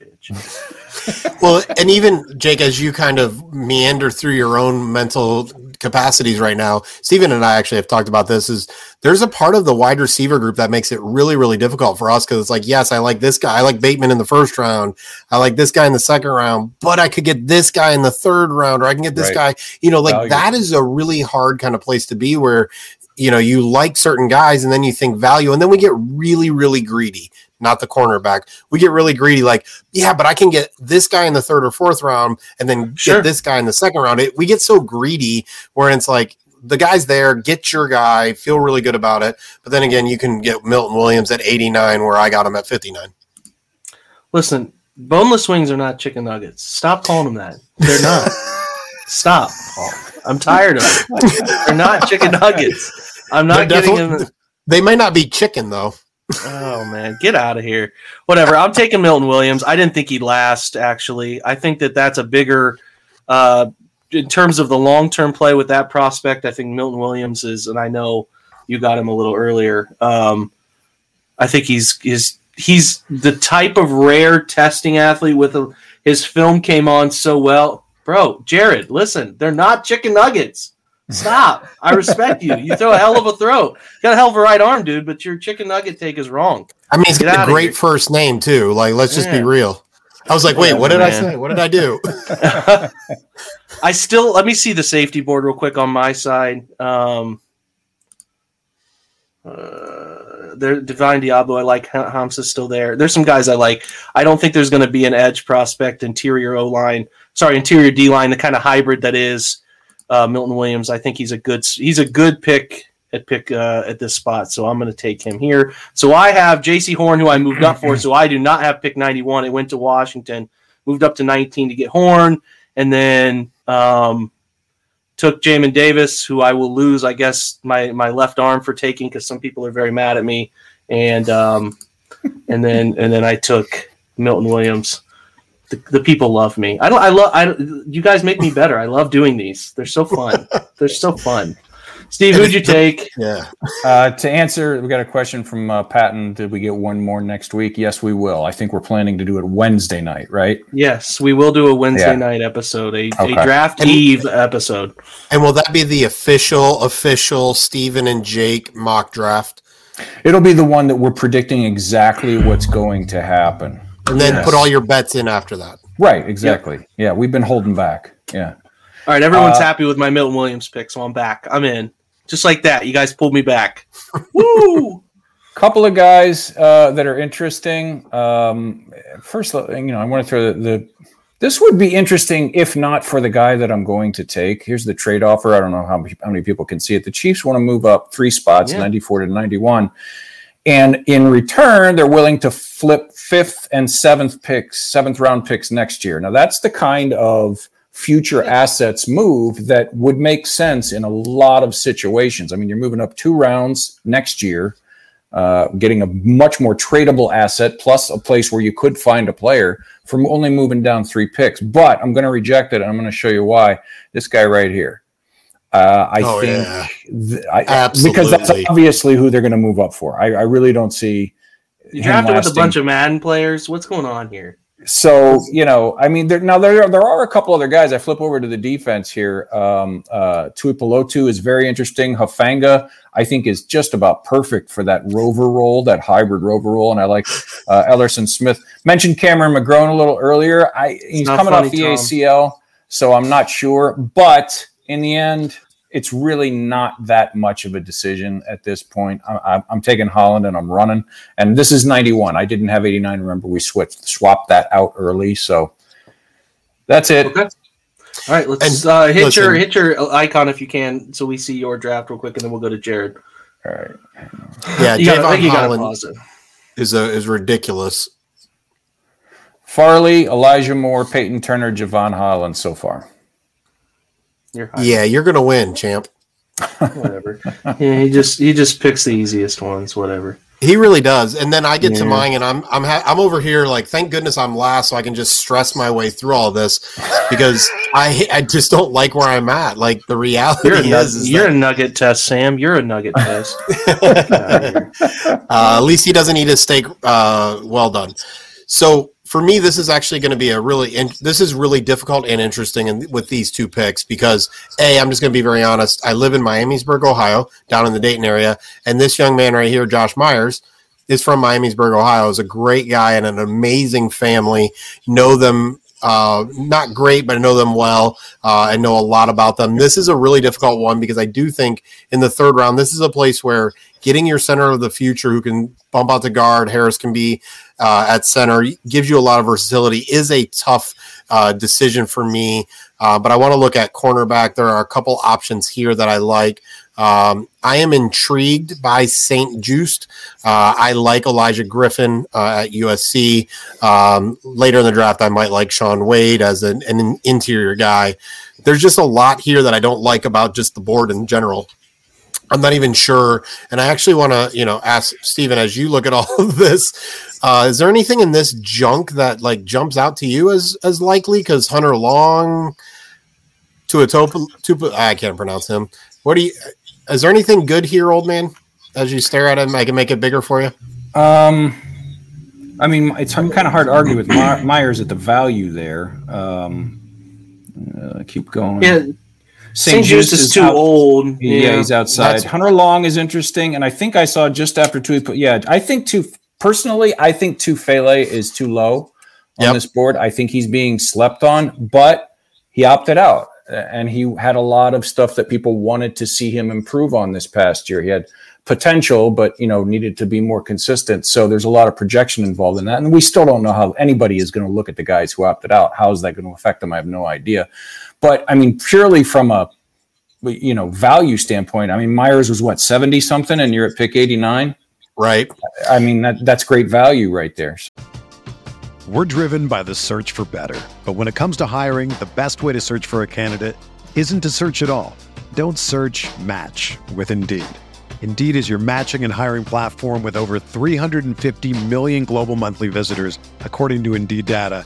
bitch. well, and even Jake, as you kind of meander through your own mental capacities right now, Stephen and I actually have talked about this. Is there's a part of the wide receiver group that makes it really, really difficult for us because it's like, yes, I like this guy. I like Bateman in the first round. I like this guy in the second round, but I could get this guy in the third round, or I can get this right. guy. You know, like Value. that is a really hard kind of place to be where you know, you like certain guys and then you think value, and then we get really, really greedy. Not the cornerback. We get really greedy, like, yeah, but I can get this guy in the third or fourth round and then sure. get this guy in the second round. It, we get so greedy where it's like, the guy's there, get your guy, feel really good about it. But then again, you can get Milton Williams at 89, where I got him at 59. Listen, boneless wings are not chicken nuggets. Stop calling them that. They're not. Stop. I'm tired of it. They're not chicken nuggets. I'm not getting them. They might not be chicken though. Oh man, get out of here. Whatever. I'm taking Milton Williams. I didn't think he'd last. Actually, I think that that's a bigger. Uh, in terms of the long term play with that prospect, I think Milton Williams is, and I know you got him a little earlier. Um, I think he's is he's the type of rare testing athlete with a, his film came on so well, bro. Jared, listen, they're not chicken nuggets. Stop. I respect you. You throw a hell of a throw. You got a hell of a right arm, dude, but your chicken nugget take is wrong. I mean, he's got a great first name, too. Like, let's just yeah. be real. I was like, wait, what did man. I say? What did I do? I still, let me see the safety board real quick on my side. Um, uh, there, Divine Deablo, I like Hamza still there. There's some guys I like. I don't think there's going to be an edge prospect, interior O line, sorry, interior D line, the kind of hybrid that is uh, Milton Williams. I think he's a good he's a good pick at pick uh, at this spot. So I'm going to take him here. So I have J.C. Horn, who I moved up for. So I do not have pick 91. It went to Washington, moved up to 19 to get Horn, and then um, took Jamin Davis, who I will lose, I guess, my my left arm for taking because some people are very mad at me, and um, and then and then I took Milton Williams the, the people love me. I don't. I love. I. You guys make me better. I love doing these. They're so fun. They're so fun. Steve, who'd you take? Yeah. Uh, to answer, we got a question from uh, Patton. Did we get one more next week? Yes, we will. I think we're planning to do it Wednesday night, right? Yes, we will do a Wednesday yeah. night episode, a, okay. a draft and, eve episode. And will that be the official, official Stephen and Jake mock draft? It'll be the one that we're predicting exactly what's going to happen and then yes. put all your bets in after that. Right, exactly. Yep. Yeah, we've been holding back. Yeah. All right, everyone's uh, happy with my Milton Williams pick, so I'm back. I'm in. Just like that, you guys pulled me back. Woo! Couple of guys uh, that are interesting. Um, first, you know, I want to throw the, the This would be interesting if not for the guy that I'm going to take. Here's the trade offer. I don't know how, how many people can see it. The Chiefs want to move up three spots, yeah. 94 to 91. And in return, they're willing to flip fifth and seventh picks, seventh round picks next year. Now, that's the kind of future assets move that would make sense in a lot of situations. I mean, you're moving up two rounds next year, uh, getting a much more tradable asset plus a place where you could find a player from only moving down three picks. But I'm going to reject it. I'm going to show you why. This guy right here. Uh, I oh, think yeah. th- I, because that's obviously who they're going to move up for. I, I really don't see. You drafted with a bunch of Madden players. What's going on here? So you know, I mean, there, now there there are a couple other guys. I flip over to the defense here. Um, uh, Tuipulotu is very interesting. Hufanga, I think, is just about perfect for that rover role, that hybrid rover role. And I like uh, Elerson Smith. Mentioned Cameron McGrone a little earlier. I he's coming funny, off the Tom. ACL, so I'm not sure. But in the end, it's really not that much of a decision at this point. I, am taking Holland and I'm running. And this is 91. I didn't have 89. Remember, we switched, swapped that out early. So that's it. Okay. All right, let's and, uh, hit listen, your hit your icon if you can, so we see your draft real quick, and then we'll go to Jared. All right. Yeah, you Jevon gotta, Holland is a, is ridiculous. Farley, Elijah Moore, Peyton Turner, Jevon Holland so far. You're yeah, you're gonna win, champ. whatever. Yeah, he just he just picks the easiest ones. Whatever. He really does. And then I get yeah. to mine, and I'm I'm ha- I'm over here like, thank goodness I'm last, so I can just stress my way through all this because I I just don't like where I'm at. Like the reality you're a, is, is you're that- a nugget test, Sam. You're a nugget test. uh, at least he doesn't eat his steak uh, well done. So for me, this is actually going to be a really in, this is really difficult and interesting in, with these two picks because a I'm just going to be very honest. I live in Miamisburg, Ohio, down in the Dayton area, and this young man right here, Josh Myers, is from Miamisburg, Ohio. is a great guy and an amazing family. Know them uh, not great, but I know them well. Uh, I know a lot about them. This is a really difficult one because I do think in the third round, this is a place where getting your center of the future who can bump out the guard, Harris can be uh, at center, gives you a lot of versatility, is a tough uh, decision for me. Uh, but I want to look at cornerback. There are a couple options here that I like. Um, I am intrigued by St. Juste. Uh, I like Olaijah Griffin uh, at USC. Um, later in the draft, I might like Shaun Wade as an, an, interior guy. There's just a lot here that I don't like about just the board in general. I'm not even sure. And I actually want to, you know, ask Stephen as you look at all of this, uh, is there anything in this junk that like jumps out to you as as likely? Because Hunter Long, to a top, to I can't pronounce him. What do you? Is there anything good here, old man? As you stare at him, I can make it bigger for you. Um, I mean, it's kind of hard to argue with Myers at the value there. Um, uh, keep going. Yeah St. Juste is too out, old. Yeah, yeah, he's outside. That's, Hunter Long is interesting, and I think I saw just after two. Yeah, I think two. Personally, I think Tufele is too low on yep. this board. I think he's being slept on, but he opted out, and he had a lot of stuff that people wanted to see him improve on this past year. He had potential, but you know needed to be more consistent. So there's a lot of projection involved in that, and we still don't know how anybody is going to look at the guys who opted out. How is that going to affect them? I have no idea. But I mean, purely from a you know value standpoint, I mean Myers was what seventy something, and you're at pick eighty nine. Right. I mean that that's great value right there. We're driven by the search for better, but when it comes to hiring, the best way to search for a candidate isn't to search at all. Don't search. Match with Indeed. Indeed is your matching and hiring platform with over 350 million global monthly visitors, according to Indeed data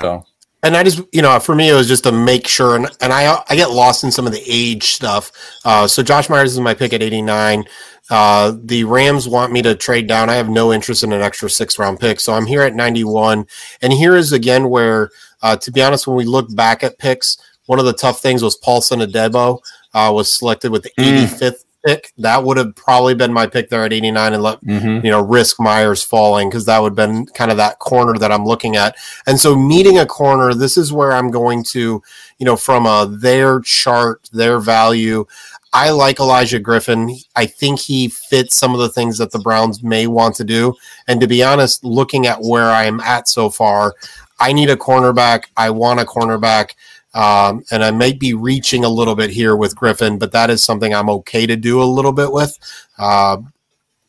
So and I just, you know, for me, it was just to make sure, and, and I I get lost in some of the age stuff. Uh, so Josh Myers is my pick at 89. Uh, the Rams want me to trade down. I have no interest in an extra six round pick, so I'm here at 91. And here is again where, uh, to be honest, when we look back at picks, one of the tough things was Paulson Adebo uh, was selected with the 85th pick. That would have probably been my pick there at 89 and let, Mhm. you know, risk Myers falling because that would have been kind of that corner that I'm looking at. And so needing a corner, this is where I'm going to, you know, from a their chart, their value. I like Olaijah Griffin. I think he fits some of the things that the Browns may want to do. And to be honest, looking at where I'm at so far, I need a cornerback. I want a cornerback. Um, and I might be reaching a little bit here with Griffin, but that is something I'm okay to do a little bit with. Uh,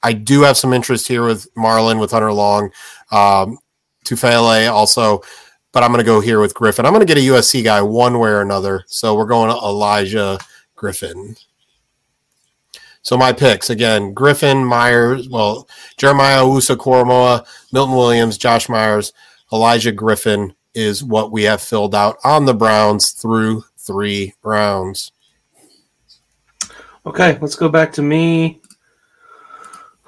I do have some interest here with Marlin, with Hunter Long, um, Tufele also, but I'm going to go here with Griffin. I'm going to get a USC guy one way or another. So we're going to Olaijah Griffin. So my picks again: Griffin, Myers, well, Jeremiah Owusu-Koramoah, Milton Williams, Josh Myers, Olaijah Griffin is what we have filled out on the Browns through three rounds. Okay, let's go back to me.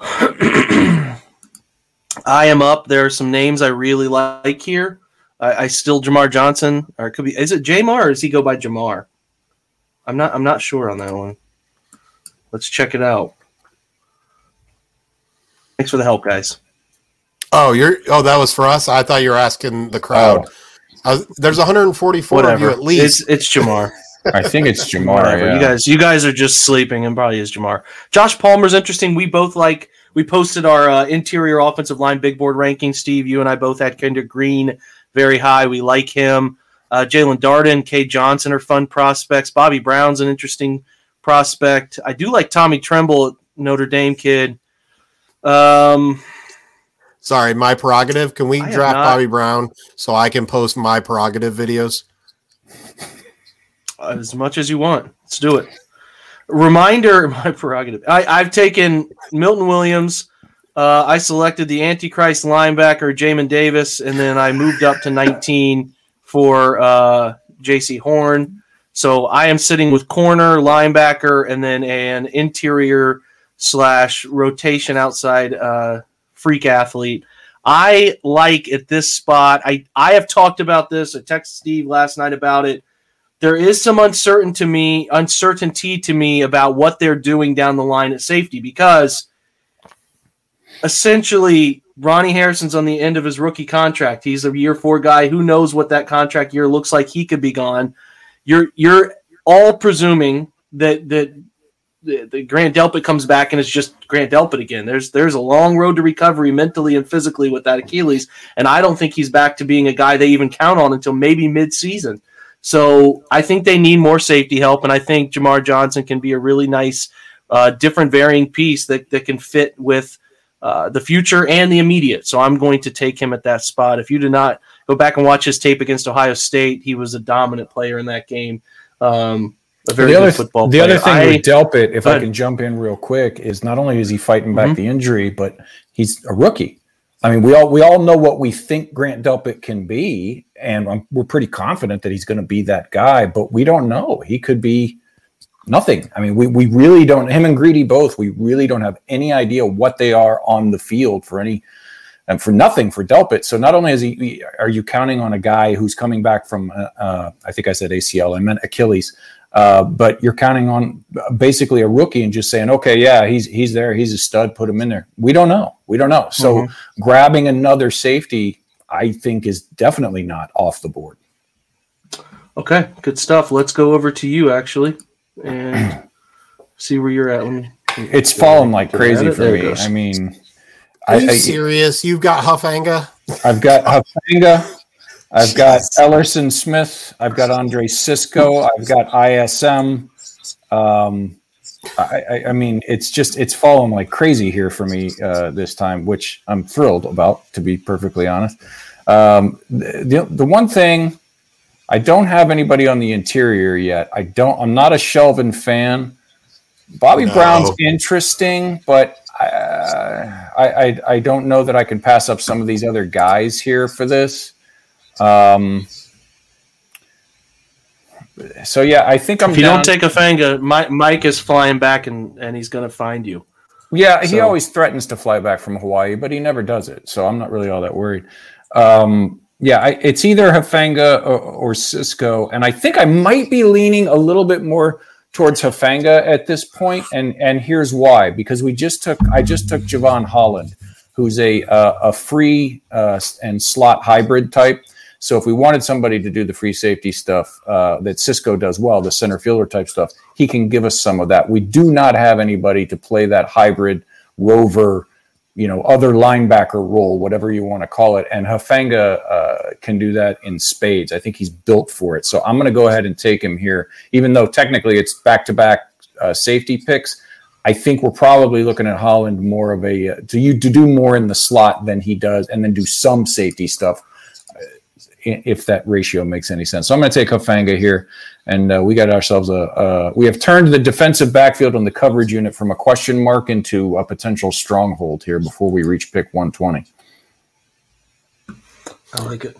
I am up. There are some names I really like here. I, I still Jamar Johnson, or it could be is it Jamar or does he go by Jamar? I'm not. I'm not sure on that one. Let's check it out. Thanks for the help, guys. Oh, you're oh that was for us. I thought you were asking the crowd. I was- there's 144 of you Whatever. at least. It's it's Jamar. I think it's Jamar. Yeah. You guys, you guys are just sleeping, and probably is Jamar. Josh Palmer's interesting. We both like. We posted our uh, interior offensive line big board ranking. Steve, you and I both had Kendrick Green very high. We like him. Uh, Jaelon Darden, Kay Johnson are fun prospects. Bobby Brown's an interesting prospect. I do like Tommy Tremble, Notre Dame kid. Um, Sorry, my prerogative. Can we I draft Bobby Brown so I can post my prerogative videos? as much as you want. Let's do it. Reminder, my prerogative. I, I've taken Milton Williams. Uh, I selected the Antichrist linebacker, Jamin Davis, and then I moved up to 19 for uh, Jaycee Horn. So I am sitting with corner, linebacker, and then an interior slash rotation outside uh, freak athlete. I like at this spot. I I have talked about this. I texted Steve last night about it there is some uncertain to me uncertainty to me about what they're doing down the line at safety because essentially Ronnie Harrison's on the end of his rookie contract. He's a year four guy. Who knows what that contract year looks like? He could be gone. You're you're all presuming that that the, the Grant Delpit comes back and it's just Grant Delpit again. There's there's a long road to recovery mentally and physically with that Achilles, and I don't think he's back to being a guy they even count on until maybe mid-season. So I think they need more safety help, and I think Jamar Johnson can be a really nice, uh, different varying piece that, that can fit with uh, the future and the immediate. So I'm going to take him at that spot. If you did not go back and watch his tape against Ohio State, he was a dominant player in that game. Um, a very the good other, football the player. other thing I- with Delpit, if I can jump in real quick, is not only is he fighting back Mhm. the injury, but he's a rookie. I mean, we all we all know what we think Grant Delpit can be, and um we're pretty confident that he's going to be that guy. But we don't know; he could be nothing. I mean, we we really don't. Him and Greedy both. We really don't have any idea what they are on the field for any and for nothing for Delpit. So not only is he, are you counting on a guy who's coming back from, uh, uh, I think I said ACL, I meant Achilles, uh, but you're counting on basically a rookie and just saying, okay, yeah, he's he's there, he's a stud, put him in there. We don't know, we don't know. So grabbing another safety, I think, is definitely not off the board. Okay, good stuff. Let's go over to you actually and see where you're at. Let me. It's fallen like crazy for There me. I mean, Are you I, I, serious? You've got Hufanga? I've got Hufanga, I've got Elerson Smith, I've got Andre Cisco, I've got ISM. Um, I, I, I mean, it's just it's fallen like crazy here for me uh, this time, which I'm thrilled about, to be perfectly honest. Um, the, the the one thing I don't have anybody on the interior yet. I don't. I'm not a Shelvin fan. Bobby no. Brown's interesting, but uh, I, I I don't know that I can pass up some of these other guys here for this. Um, so yeah, I think I'm. If you down. don't take Hufanga, Mike, Mike is flying back and and he's going to find you. Yeah, so. he always threatens to fly back from Hawaii, but he never does it. So I'm not really all that worried. Um, yeah, I, it's either Hufanga or, or, Cisco, and I think I might be leaning a little bit more towards Hufanga at this point, and and here's why: because we just took I just took Jevon Holland, who's a uh, a free uh, and slot hybrid type. So if we wanted somebody to do the free safety stuff uh, that Cisco does well, the center fielder type stuff, he can give us some of that. We do not have anybody to play that hybrid rover, you know, other linebacker role, whatever you want to call it. And Hufanga uh, can do that in spades. I think he's built for it. So I'm going to go ahead and take him here, even though technically it's back to back safety picks. I think we're probably looking at Holland more of a uh, to you to do more in the slot than he does, and then do some safety stuff if that ratio makes any sense. So I'm going to take Hufanga here, and uh, we got ourselves a. Uh, we have turned the defensive backfield on the coverage unit from a question mark into a potential stronghold here before we reach pick 120. I like it.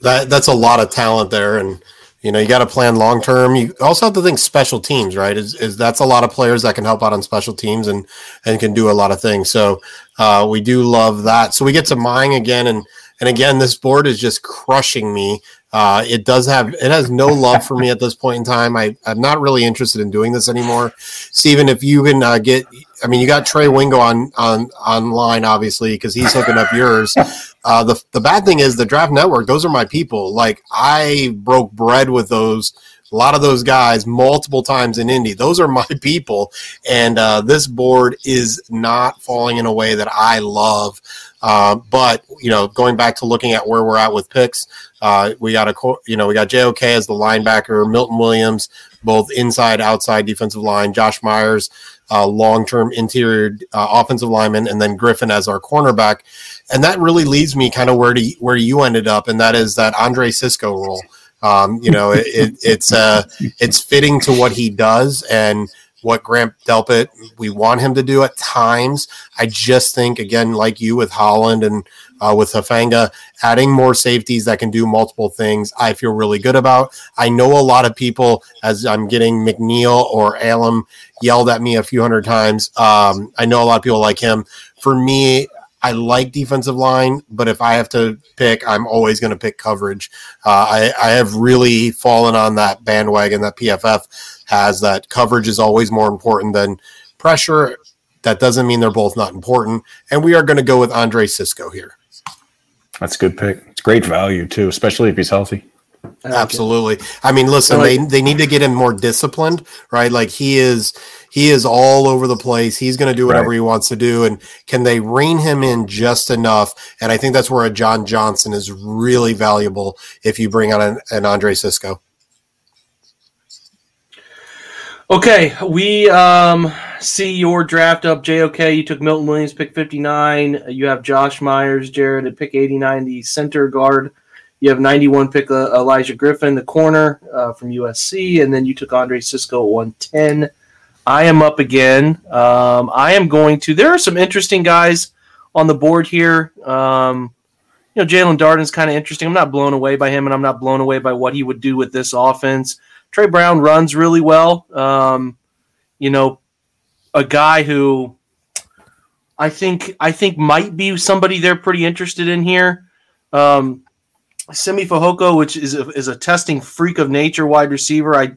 That that's a lot of talent there, and you know you got to plan long term. You also have to think special teams, right? Is, is that's a lot of players that can help out on special teams and and can do a lot of things. So uh, we do love that. So we get to mine again and and again, this board is just crushing me. Uh, it does have it has no love for me at this point in time. I, I'm not really interested in doing this anymore. Steven, if you can uh, get I mean, you got Trey Wingo on on online, obviously, because he's hooking up yours. Uh, the the bad thing is the Draft Network; those are my people. Like I broke bread with those a lot of those guys multiple times in Indy. Those are my people, and uh, this board is not falling in a way that I love. Uh, but you know, going back to looking at where we're at with picks, uh, we got a you know we got JOK as the linebacker, Milton Williams, both inside outside defensive line, Josh Myers, uh, long term interior uh, offensive lineman, and then Griffin as our cornerback, and that really leads me kind of where to where you ended up, and that is that Andre Cisco role. Um, you know, it, it, it's uh, it's fitting to what he does and what Grant Delpit we want him to do at times. I just think again, like you with Holland and uh, with Hufanga, adding more safeties that can do multiple things, I feel really good about. I know a lot of people, as I'm getting McNeil or Alum yelled at me a few hundred times. Um, I know a lot of people like him. For me, I like defensive line, but if I have to pick, I'm always going to pick coverage. Uh, I, I have really fallen on that bandwagon that PFF has that coverage is always more important than pressure. That doesn't mean they're both not important. And we are going to go with Andre Cisco here. That's a good pick. It's great value, too, especially if he's healthy. Absolutely. I mean, listen, they, they need to get him more disciplined, right? Like he is he is all over the place. He's going to do whatever right. he wants to do. And can they rein him in just enough? And I think that's where a John Johnson is really valuable if you bring on an, an Andre Cisco. Okay, we um, see your draft up. JOK, you took Milton Williams, pick 59. You have Josh Myers, Jared at pick 89, the center guard. You have 91 pick uh, Olaijah Griffin, the corner uh, from USC, and then you took Andre Cisco at 110. I am up again. Um, I am going to. There are some interesting guys on the board here. Um, you know, Jaelon Darden's kind of interesting. I'm not blown away by him, and I'm not blown away by what he would do with this offense. Trey Brown runs really well. Um, you know, a guy who I think I think might be somebody they're pretty interested in here. Um, Simi Fehoko, which is a, is a testing freak of nature wide receiver. I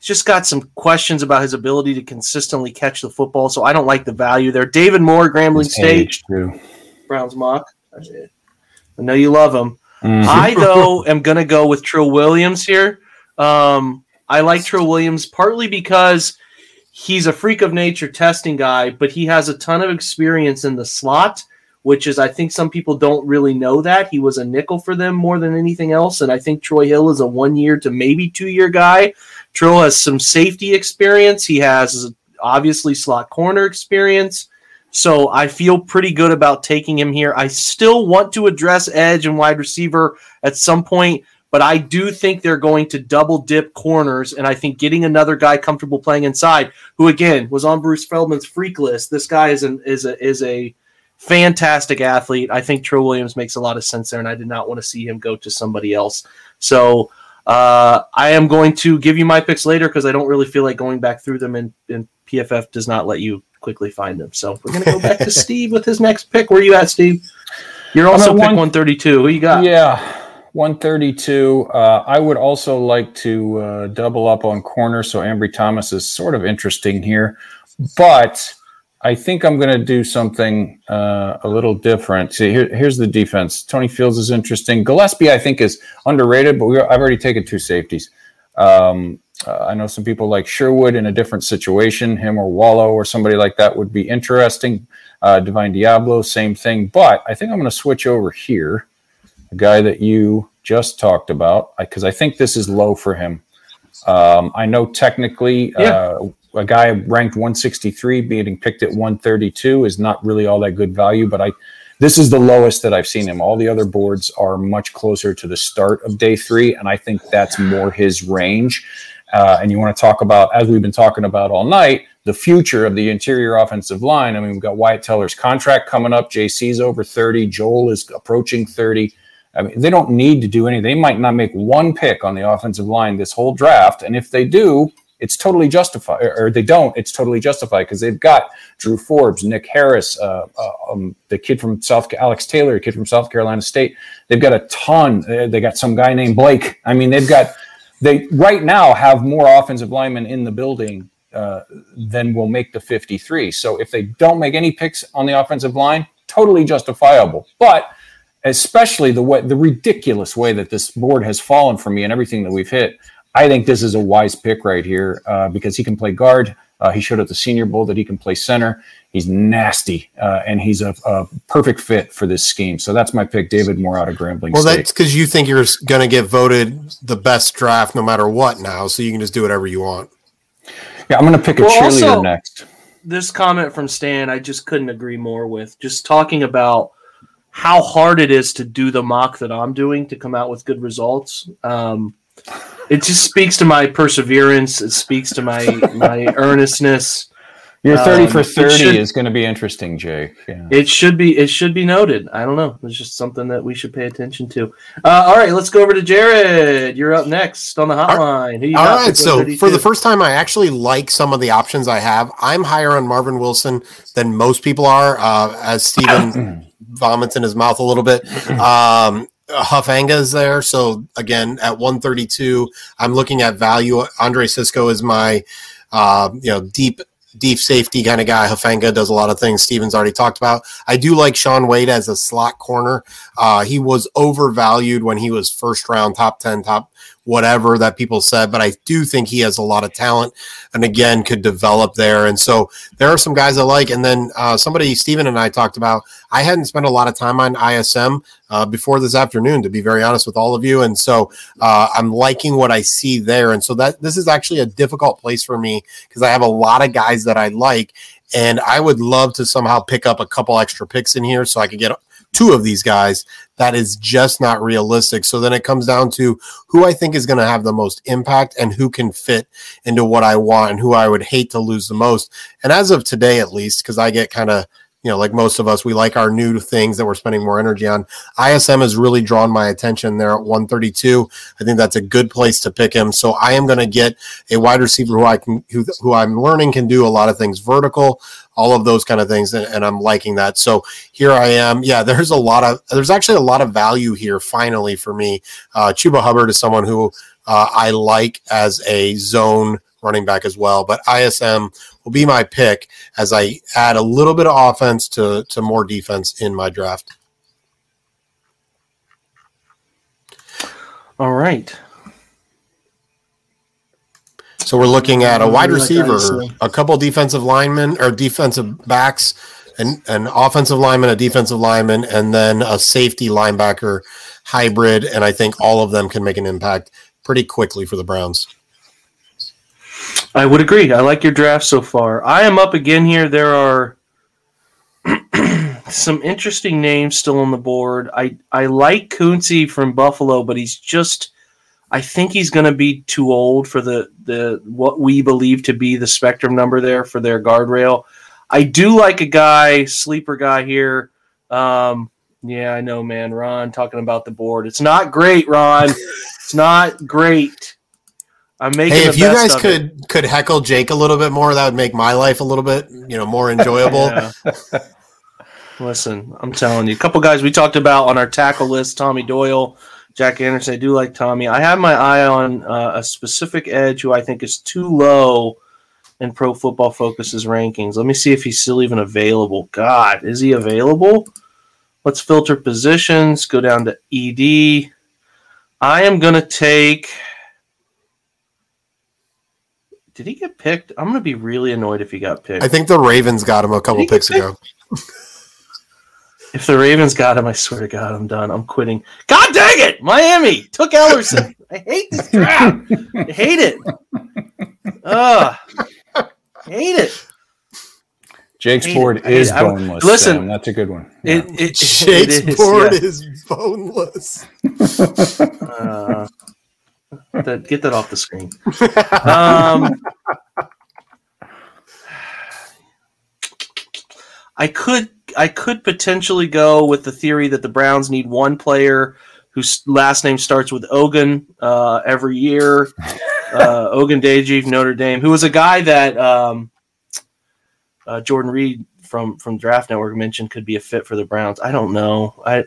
just got some questions about his ability to consistently catch the football, so I don't like the value there. David Moore, Grambling State, Browns mock. I know you love him. Mm-hmm. I though am gonna go with Trill Williams here. Um, I like Trill Williams partly because he's a freak of nature testing guy, but he has a ton of experience in the slot which is I think some people don't really know that he was a nickel for them more than anything else, and I think Troy Hill is a one year to maybe two year guy. Trill has some safety experience. He has obviously slot corner experience. So I feel pretty good about taking him here. I still want to address edge and wide receiver at some point, but I do think they're going to double dip corners, and I think getting another guy comfortable playing inside, who again was on Bruce Feldman's freak list. This guy is an is a is a fantastic athlete. I think Trill Williams makes a lot of sense there, and I did not want to see him go to somebody else. So uh, I am going to give you my picks later because I don't really feel like going back through them, and, and PFF does not let you quickly find them. So we're going to go back to Steve with his next pick. Where are you at, Steve? You're also pick 132. Who you got? Yeah. 132. Uh, I would also like to uh, double up on corner. So Ambry Thomas is sort of interesting here, but I think I'm going to do something uh, a little different. See, here, here's the defense. Tony Fields is interesting. Gillespie, I think, is underrated, but we, I've already taken two safeties. Um, uh, I know some people like Sherwood in a different situation. Him or Wallow or somebody like that would be interesting. Uh, Divine Deablo, same thing. But I think I'm going to switch over here. A guy that you just talked about, because I, I, think this is low for him. Um, I know technically yeah. uh, a guy ranked 163 being picked at 132 is not really all that good value, but I this is the lowest that I've seen him. All the other boards are much closer to the start of day three, and I think that's more his range. Uh, and you want to talk about, as we've been talking about all night, the future of the interior offensive line. I mean, we've got Wyatt Teller's contract coming up. JC's over 30. Joel is approaching 30. I mean, they don't need to do anything. They might not make one pick on the offensive line this whole draft. And if they do, it's totally justified, or they don't, it's totally justified because they've got Drew Forbes, Nick Harris, uh, uh, um, the kid from South, Alex Taylor, a kid from South Carolina State. They've got a ton. They got some guy named Blake. I mean, they've got, they right now have more offensive linemen in the building uh, than will make the 53. So if they don't make any picks on the offensive line, totally justifiable. But especially the way, the ridiculous way that this board has fallen for me and everything that we've hit. I think this is a wise pick right here uh, because he can play guard. Uh, he showed at the Senior Bowl that he can play center. He's nasty, uh, and he's a, a, perfect fit for this scheme. So that's my pick, David Moore out of Grambling. Well, State. that's because you think you're going to get voted the best draft no matter what now, so you can just do whatever you want. Yeah, I'm going to pick a well, cheerleader also, next. This comment from Stan, I just couldn't agree more with. Just talking about how hard it is to do the mock that I'm doing to come out with good results. Um, it just speaks to my perseverance. It speaks to my my earnestness. Your thirty um, for thirty should, is going to be interesting, Jake. Yeah. It should be. It should be noted. I don't know. It's just something that we should pay attention to. Uh, all right, let's go over to Jared. You're up next on the hotline. All right. So for the first time, I actually like some of the options I have. I'm higher on Marvin Wilson than most people are. Uh, as Steven vomits in his mouth a little bit. Um, Hufanga is there. So again, at 132, I'm looking at value. Andre Cisco is my, uh, you know, deep deep safety kind of guy. Hufanga does a lot of things Steven's already talked about. I do like Shaun Wade as a slot corner. Uh, he was overvalued when he was first round, top 10, top whatever that people said, but I do think he has a lot of talent and again could develop there. And so there are some guys I like. And then uh, somebody Steven and I talked about, I hadn't spent a lot of time on ISM uh, before this afternoon, to be very honest with all of you. And so uh, I'm liking what I see there. And so that this is actually a difficult place for me because I have a lot of guys that I like. And I would love to somehow pick up a couple extra picks in here so I could get two of these guys. That is just not realistic. So then it comes down to who I think is going to have the most impact and who can fit into what I want and who I would hate to lose the most. And as of today, at least, because I get kind of you know, like most of us, we like our new things that we're spending more energy on. ISM has really drawn my attention there at 132. I think that's a good place to pick him. So I am going to get a wide receiver who I can, who, who I'm learning can do a lot of things vertical, all of those kind of things, and, and I'm liking that. So here I am. Yeah, there's a lot of, there's actually a lot of value here. Finally, for me, uh, Chuba Hubbard is someone who uh, I like as a zone running back as well. But ISM will be my pick as I add a little bit of offense to, to more defense in my draft. All right. So we're looking at a wide receiver, a couple defensive linemen or defensive backs, an, an offensive lineman, a defensive lineman, and then a safety linebacker hybrid. And I think all of them can make an impact pretty quickly for the Browns. I would agree. I like your draft so far. I am up again here. There are some interesting names still on the board. I, I like Koonce from Buffalo, but he's just I think he's going to be too old for the the what we believe to be the spectrum number there for their guardrail. I do like a guy, sleeper guy here. Um, yeah, I know, man. Ron talking about the board. It's not great, Ron. it's not great. I'm making. Hey, if you guys could it. could heckle Jake a little bit more, that would make my life a little bit, you know, more enjoyable. Listen, I'm telling you, a couple guys we talked about on our tackle list: Tommy Doyle, Jack Anderson. I do like Tommy. I have my eye on uh, a specific edge who I think is too low in Pro Football Focus's rankings. Let me see if he's still even available. God, is he available? Let's filter positions. Go down to ED. I am gonna take. Did he get picked? I'm gonna be really annoyed if he got picked. I think the Ravens got him a couple picks ago. If the Ravens got him, I swear to God, I'm done. I'm quitting. God dang it! Miami took Elerson. I hate this crap. I hate it. Ugh. hate it. Jake's hate board it. is boneless. Listen, Sam. that's a good one. It, it, Jake's it is, board yeah. is boneless. uh, that, get that off the screen. Um, I could I could potentially go with the theory that the Browns need one player whose last name starts with Ogun uh, every year. Uh, Ogundeji, Notre Dame, who was a guy that um, uh, Jordan Reid from from Draft Network mentioned could be a fit for the Browns. I don't know. I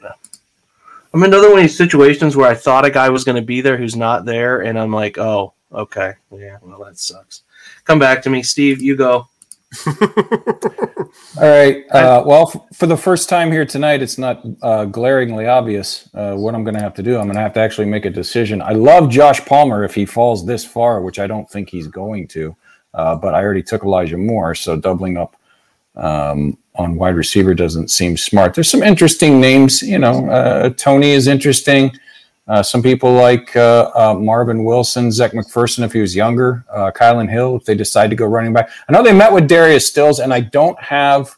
I'm another one of these situations where I thought a guy was going to be there who's not there, and I'm like, oh, okay, yeah, well that sucks. Come back to me, Steve. You go. All right. Uh, well, f- for the first time here tonight, it's not uh, glaringly obvious uh, what I'm going to have to do. I'm going to have to actually make a decision. I love Josh Palmer if he falls this far, which I don't think he's going to. Uh, but I already took Elijah Moore, so doubling up um, on wide receiver doesn't seem smart. There's some interesting names. You know, uh, Toney is interesting. Uh, some people like uh, uh, Marvin Wilson, Zech McPhearson, if he was younger, uh, Kylin Hill if they decide to go running back. I know they met with Darius Stills, and I don't have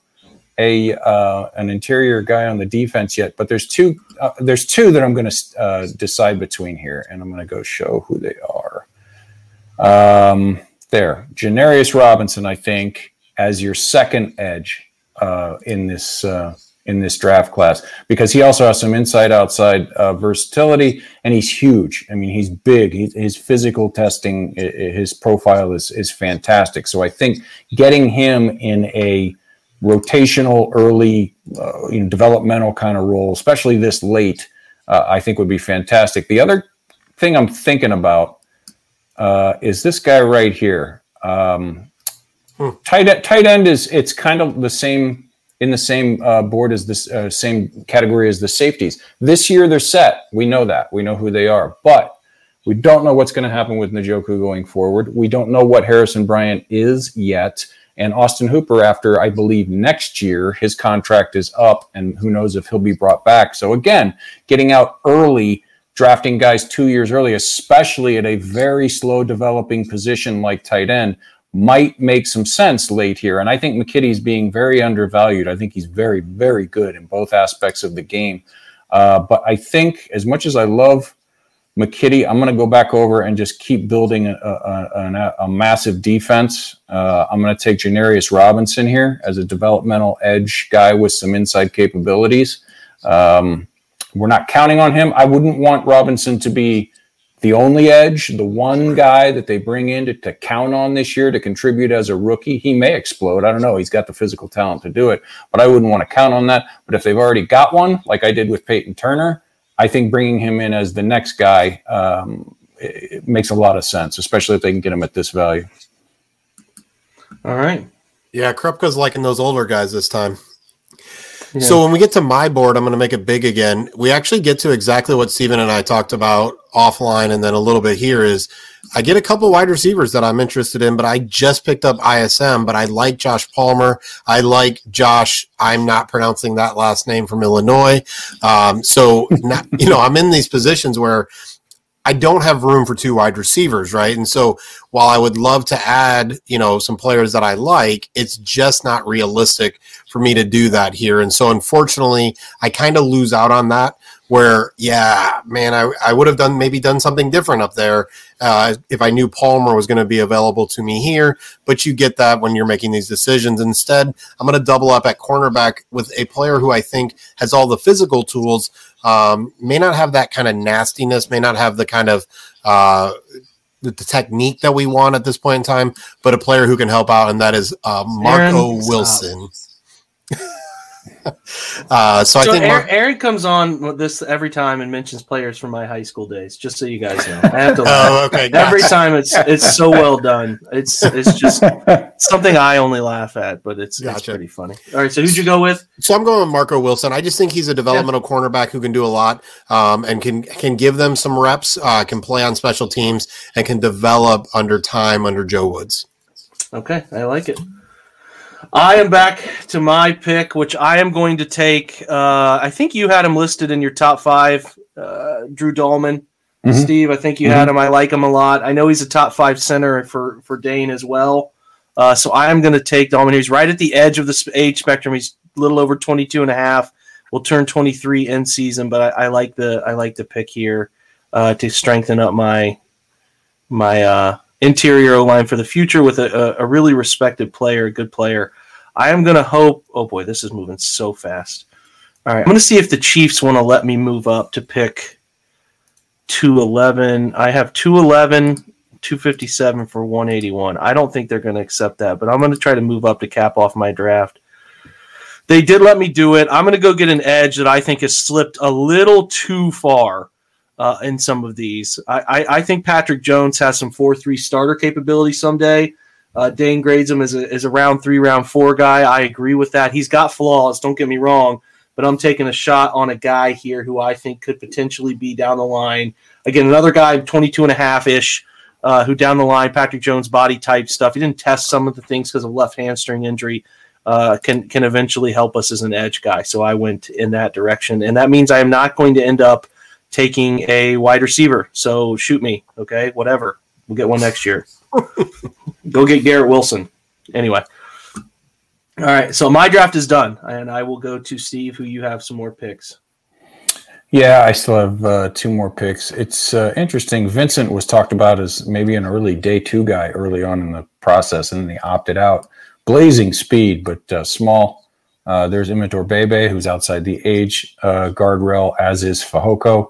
a uh, an interior guy on the defense yet, but there's two uh, there's two that I'm going to decide between here, and I'm going to go show who they are. Um, there, Janarius Robinson, I think, as your second edge uh, in this uh, in this draft class because he also has some inside outside uh, versatility and he's huge. I mean, he's big. He, his physical testing, his profile is is fantastic. So I think getting him in a rotational early uh, you know, developmental kind of role, especially this late, uh, I think would be fantastic. The other thing I'm thinking about uh, is this guy right here. Um, hmm. tight, tight end is it's kind of the same in the same uh, board as this uh, same category as the safeties. This year they're set. We know that. We know who they are, but we don't know what's going to happen with Njoku going forward. We don't know what Harrison Bryant is yet. And Austin Hooper, after I believe next year, his contract is up, and who knows if he'll be brought back. So, again, getting out early, drafting guys two years early, especially at a very slow developing position like tight end, might make some sense late here. And I think McKitty's being very undervalued. I think he's very, very good in both aspects of the game. Uh, but I think as much as I love McKitty, I'm going to go back over and just keep building a, a, a, a massive defense. Uh, I'm going to take Janarius Robinson here as a developmental edge guy with some inside capabilities. Um, we're not counting on him. I wouldn't want Robinson to be the only edge, the one guy that they bring in to, to, count on this year to contribute as a rookie, he may explode. I don't know. He's got the physical talent to do it, but I wouldn't want to count on that. But if they've already got one, like I did with Peyton Turner, I think bringing him in as the next guy um, it, makes a lot of sense, especially if they can get him at this value. All right. Yeah, Krupka's liking those older guys this time. So when we get to my board, I'm going to make it big again. We actually get to exactly what Steven and I talked about offline and then a little bit here is I get a couple wide receivers that I'm interested in, but I just picked up ISM, but I like Josh Palmer. I like Josh. I'm not pronouncing that last name from Illinois. Um, so, not, you know, I'm in these positions where I don't have room for two wide receivers, right? And so while I would love to add, you know, some players that I like, it's just not realistic for me to do that here. And so unfortunately, I kind of lose out on that where, yeah, man, I, I would have done maybe done something different up there uh, if I knew Palmer was going to be available to me here. But you get that when you're making these decisions. Instead, I'm going to double up at cornerback with a player who I think has all the physical tools, um, may not have that kind of nastiness, may not have the kind of uh, the, the, technique that we want at this point in time, but a player who can help out, and that is uh, Marco Aaron, Wilson. uh, so, so, I think Aaron, Aaron, comes on this every time and mentions players from my high school days. Just so you guys know, I have to. oh, okay. Gotcha. Every time it's it's so well done. It's it's just something I only laugh at, but it's gotcha. it's pretty funny. All right, so who'd you go with? So I'm going with Marco Wilson. I just think he's a developmental yeah. cornerback who can do a lot um, and can can give them some reps, uh, can play on special teams, and can develop under time under Joe Woods. Okay, I like it. I am back to my pick, which I am going to take. Uh, I think you had him listed in your top five, uh, Drew Dalman. Mm-hmm. Steve, I think you mm-hmm. had him. I like him a lot. I know he's a top five center for for Dane as well. Uh, so I am going to take Dalman. He's right at the edge of the age spectrum. He's a little over 22 and a half. Will turn 23 in season, but I, I like the I like the pick here uh, to strengthen up my my uh, interior line for the future with a, a, really respected player, a good player. I am going to hope. Oh boy, this is moving so fast. All right, I'm going to see if the Chiefs want to let me move up to pick 211. I have 211, 257 for 181. I don't think they're going to accept that, but I'm going to try to move up to cap off my draft. They did let me do it. I'm going to go get an edge that I think has slipped a little too far uh, in some of these. I, I, I, think Patrick Jones has some 4 3 starter capability someday. Uh, Dane grades him as a, as a round three, round four guy. I agree with that. He's got flaws, don't get me wrong, but I'm taking a shot on a guy here who I think could potentially be down the line. Again, another guy, 22 and a half ish, uh, who down the line, Patrick Jones body type stuff. He didn't test some of the things because of left hamstring injury. Uh, can can eventually help us as an edge guy. So I went in that direction, and that means I am not going to end up taking a wide receiver. So shoot me, okay? Whatever. We'll get one next year. Go get Garrett Wilson. Anyway. All right. So my draft is done, and I will go to Steve, who you have some more picks. Yeah, I still have uh, two more picks. It's uh, interesting. Vincent was talked about as maybe an early day two guy early on in the process, and then he opted out. Blazing speed, but uh, small. Uh, there's Imatorbhebhe, Bebe, who's outside the age uh, guardrail, as is Fehoko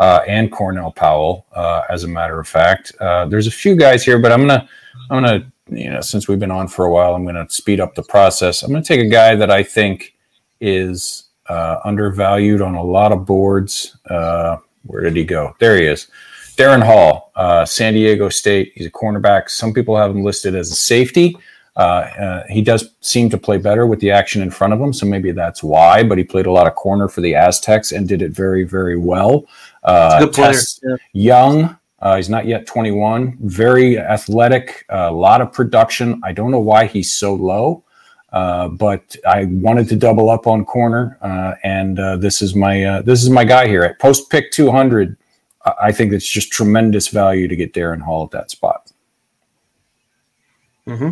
uh, and Cornell Powell, uh, as a matter of fact. Uh, there's a few guys here, but I'm gonna, I'm gonna, you know, since we've been on for a while, I'm gonna speed up the process. I'm gonna take a guy that I think is uh, undervalued on a lot of boards. Uh, where did he go? There he is. Darren Hall, uh, San Diego State. He's a cornerback. Some people have him listed as a safety. Uh, uh, he does seem to play better with the action in front of him, so maybe that's why. But he played a lot of corner for the Aztecs and did it very, very well. Uh, good player. Yeah. Young. Uh, he's not yet 21. Very athletic. A lot of production. I don't know why he's so low, uh, but I wanted to double up on corner, uh, and uh, this is my uh, this is my guy here at post pick 200. I think it's just tremendous value to get Darren Hall at that spot. Hmm.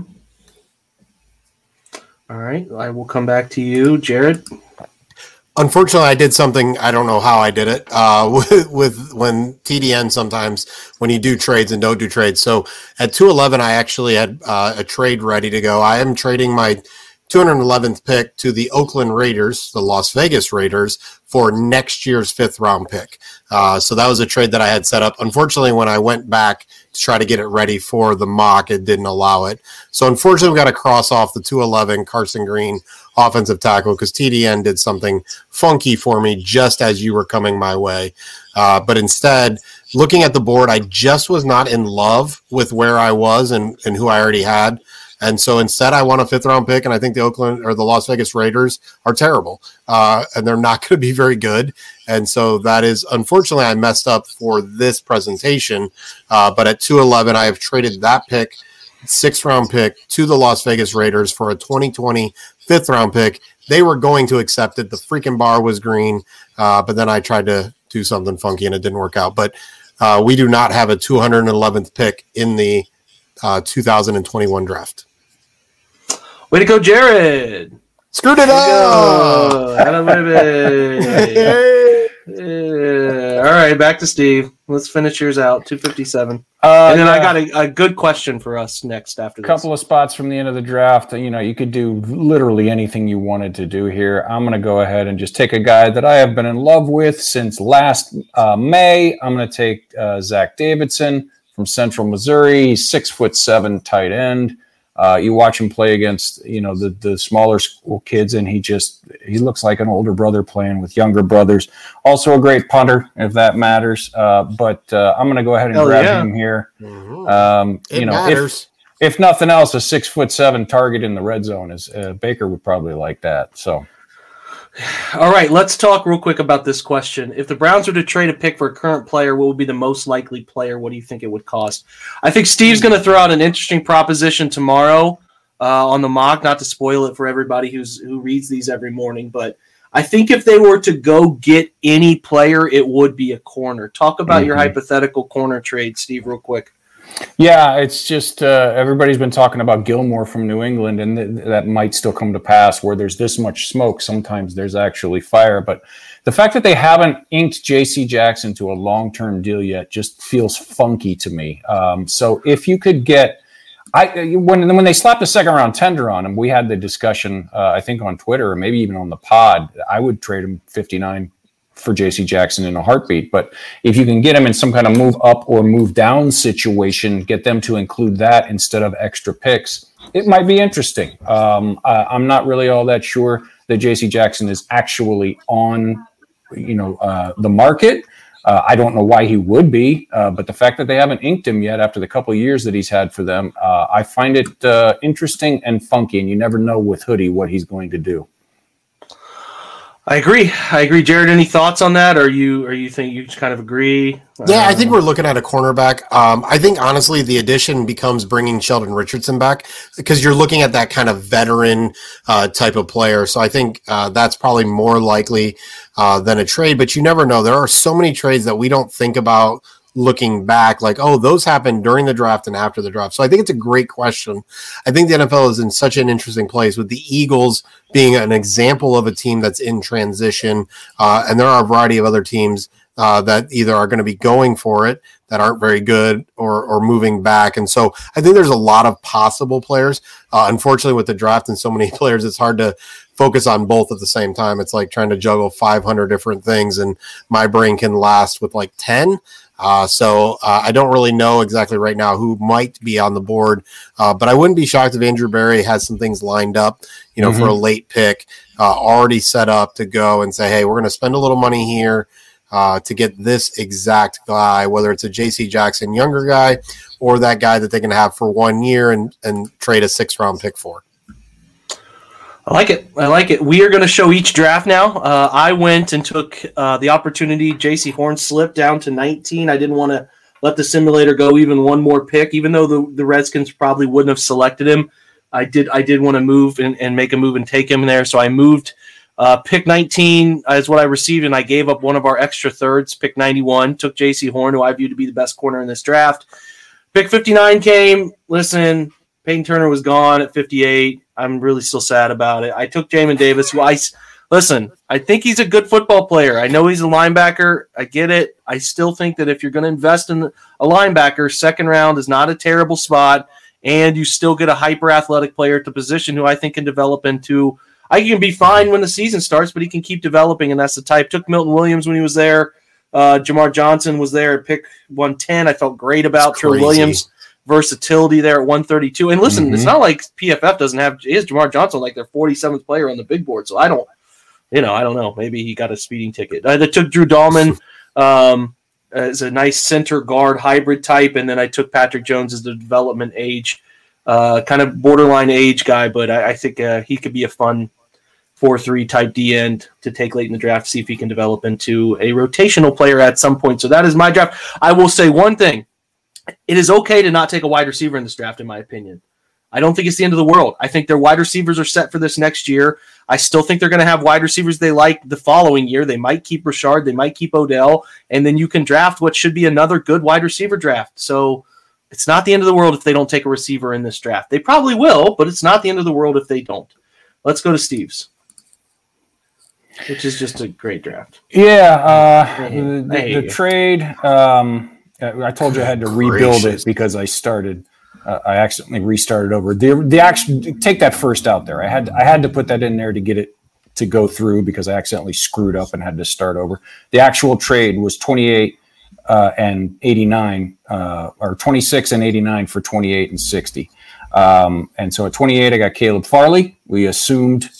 All right, I will come back to you, Jared. Unfortunately, I did something. I don't know how I did it. Uh, with, with, when TDN sometimes when you do trades and don't do trades. So at two eleven, I actually had uh, a trade ready to go. I am trading my 211th pick to the Oakland Raiders, the Las Vegas Raiders, for next year's fifth round pick. Uh, so that was a trade that I had set up. Unfortunately, when I went back to try to get it ready for the mock, it didn't allow it. So unfortunately, we got to cross off the 211 Carson Green offensive tackle because TDN did something funky for me just as you were coming my way. Uh, but instead, looking at the board, I just was not in love with where I was and, and who I already had. And so instead, I want a fifth round pick, and I think the Oakland or the Las Vegas Raiders are terrible, uh, and they're not going to be very good. And so that is unfortunately I messed up for this presentation. Uh, but at two eleven, I have traded that pick, sixth round pick, to the Las Vegas Raiders for a 2020 fifth round pick. They were going to accept it. The freaking bar was green, uh, but then I tried to do something funky and it didn't work out. But uh, we do not have a 211th pick in the uh, 2021 draft. Way to go, Jared! Screwed it up. Yeah. All right, back to Steve. Let's finish yours out. Two fifty seven. Uh, and then yeah. I got a, a, good question for us next after a couple of spots from the end of the draft. You know, you could do literally anything you wanted to do here. I'm going to go ahead and just take a guy that I have been in love with since last uh, May. I'm going to take uh, Zach Davidson from Central Missouri, six foot seven tight end. Uh, you watch him play against you know the the smaller school kids, and he just he looks like an older brother playing with younger brothers. Also a great punter, if that matters. Uh, but uh, I'm going to go ahead and Hell grab yeah. him here. Mm-hmm. Um, you know, matters. if if nothing else, a six foot seven target in the red zone is uh, Baker would probably like that. So. All right, let's talk real quick about this question. If the Browns were to trade a pick for a current player, what would be the most likely player? What do you think it would cost? I think Steve's going to throw out an interesting proposition tomorrow uh, on the mock. Not to spoil it for everybody who's who reads these every morning, but I think if they were to go get any player, it would be a corner. Talk about mm-hmm. your hypothetical corner trade, Steve, real quick. Yeah, it's just uh, everybody's been talking about Gilmore from New England, and th- that might still come to pass. Where there's this much smoke, sometimes there's actually fire. But the fact that they haven't inked J.C. Jackson to a long-term deal yet just feels funky to me. Um, so if you could get, I when when they slapped a second-round tender on him, we had the discussion, uh, I think on Twitter or maybe even on the pod. I would trade him 59 for JC Jackson in a heartbeat. But if you can get them in some kind of move up or move down situation, get them to include that instead of extra picks, it might be interesting. Um, I, am not really all that sure that JC Jackson is actually on, you know, uh, the market. Uh, I don't know why he would be, uh, but the fact that they haven't inked him yet after the couple years that he's had for them, uh, I find it uh, interesting and funky. And you never know with Hoodie what he's going to do. I agree. I agree. Jared, any thoughts on that? Are you or you think you just kind of agree? Yeah, I think we're looking at a cornerback. Um, I think honestly, the addition becomes bringing Sheldon Richardson back because you're looking at that kind of veteran uh, type of player. So I think uh, that's probably more likely uh, than a trade. But you never know. There are so many trades that we don't think about looking back like oh those happened during the draft and after the draft. So i think it's a great question. I think the nfl is in such an interesting place with the eagles being an example of a team that's in transition uh, and there are a variety of other teams uh, that either are going to be going for it that aren't very good or or moving back. And so i think there's a lot of possible players. Uh, unfortunately with the draft and so many players it's hard to focus on both at the same time. It's like trying to juggle 500 different things and my brain can last with like 10 uh, so uh, I don't really know exactly right now who might be on the board, uh, but I wouldn't be shocked if Andrew Berry has some things lined up, you know, mm-hmm. for a late pick, uh, already set up to go and say, hey, we're going to spend a little money here uh, to get this exact guy, whether it's a J.C. Jackson younger guy or that guy that they can have for one year and and trade a six round pick for. I like it. I like it. We are going to show each draft now. Uh, I went and took uh, the opportunity. Jaycee Horn slipped down to 19. I didn't want to let the simulator go even one more pick, even though the, the Redskins probably wouldn't have selected him. I did. I did want to move and, and make a move and take him there. So I moved. Uh, pick 19 is what I received, and I gave up one of our extra thirds. Pick 91 took Jaycee Horn, who I view to be the best corner in this draft. Pick 59 came. Listen, Peyton Turner was gone at 58. I'm really still sad about it. I took Jamin Davis, who I listen. I think he's a good football player. I know he's a linebacker. I get it. I still think that if you're going to invest in a linebacker, second round is not a terrible spot, and you still get a hyper athletic player at the position who I think can develop into. I can be fine when the season starts, but he can keep developing, and that's the type. Took Milton Williams when he was there. Uh, Jamar Johnson was there at pick 110. I felt great about Trey Williams versatility there at 132. And listen, mm-hmm. it's not like PFF doesn't have is Jamar Johnson like their 47th player on the big board. So I don't, you know, I don't know. Maybe he got a speeding ticket. They took Drew Dalman um, as a nice center guard hybrid type, and then I took Patrick Jones as the development age, uh, kind of borderline age guy, but I, I think uh, he could be a fun four three type D end to take late in the draft, see if he can develop into a rotational player at some point. So that is my draft. I will say one thing it is okay to not take a wide receiver in this draft, in my opinion. I don't think it's the end of the world. I think their wide receivers are set for this next year. I still think they're going to have wide receivers they like the following year. They might keep Richard, they might keep Odell, and then you can draft what should be another good wide receiver draft. So it's not the end of the world if they don't take a receiver in this draft. They probably will, but it's not the end of the world if they don't. Let's go to Steve's, which is just a great draft. Yeah, uh, the, the, the trade. Um, I told you I had to rebuild Gracious. it because I started uh, I accidentally restarted over. The the action take that first out there. I had I had to put that in there to get it to go through because I accidentally screwed up and had to start over. The actual trade was 28 uh, and 89 uh, or 26 and 89 for 28 and 60. Um, and so at 28 I got Caleb Farley. We assumed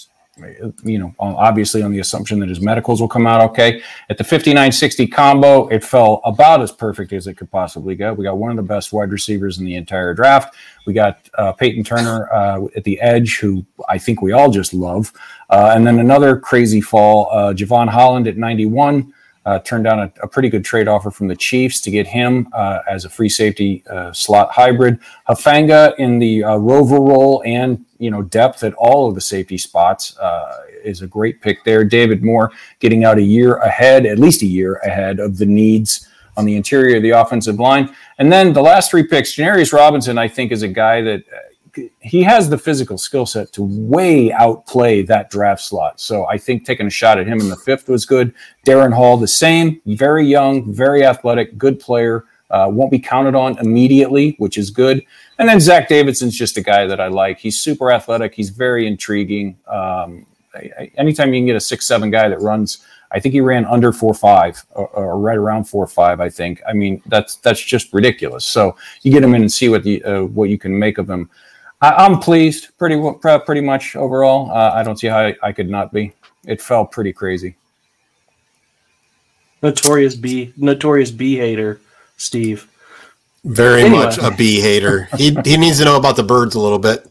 you know, obviously on the assumption that his medicals will come out okay. At the 5960 combo, it fell about as perfect as it could possibly go. We got one of the best wide receivers in the entire draft. We got uh, Peyton Turner uh, at the edge, who I think we all just love. Uh, and then another crazy fall, uh, Jevon Holland at 91 uh, turned down a, a, pretty good trade offer from the Chiefs to get him uh, as a free safety uh, slot hybrid. Hufanga in the uh, rover role and you know depth at all of the safety spots uh, is a great pick there. David Moore getting out a year ahead, at least a year ahead of the needs on the interior of the offensive line. And then the last three picks, Janarius Robinson, I think, is a guy that he has the physical skill set to way outplay that draft slot. So I think taking a shot at him in the fifth was good. Darren Hall, the same, very young, very athletic, good player. Uh, won't be counted on immediately, which is good. And then Zach Davidson's just a guy that I like. He's super athletic. He's very intriguing. Um, I, I, anytime you can get a six seven guy that runs, I think he ran under four five or, or, right around four five. I think. I mean, that's that's just ridiculous. So you get him in and see what the uh, what you can make of him. I, am pleased, pretty pretty much overall. Uh, I don't see how I, I, could not be. It felt pretty crazy. Notorious B, notorious B hater, Steve. Very anyway. much a B hater. he he needs to know about the birds a little bit.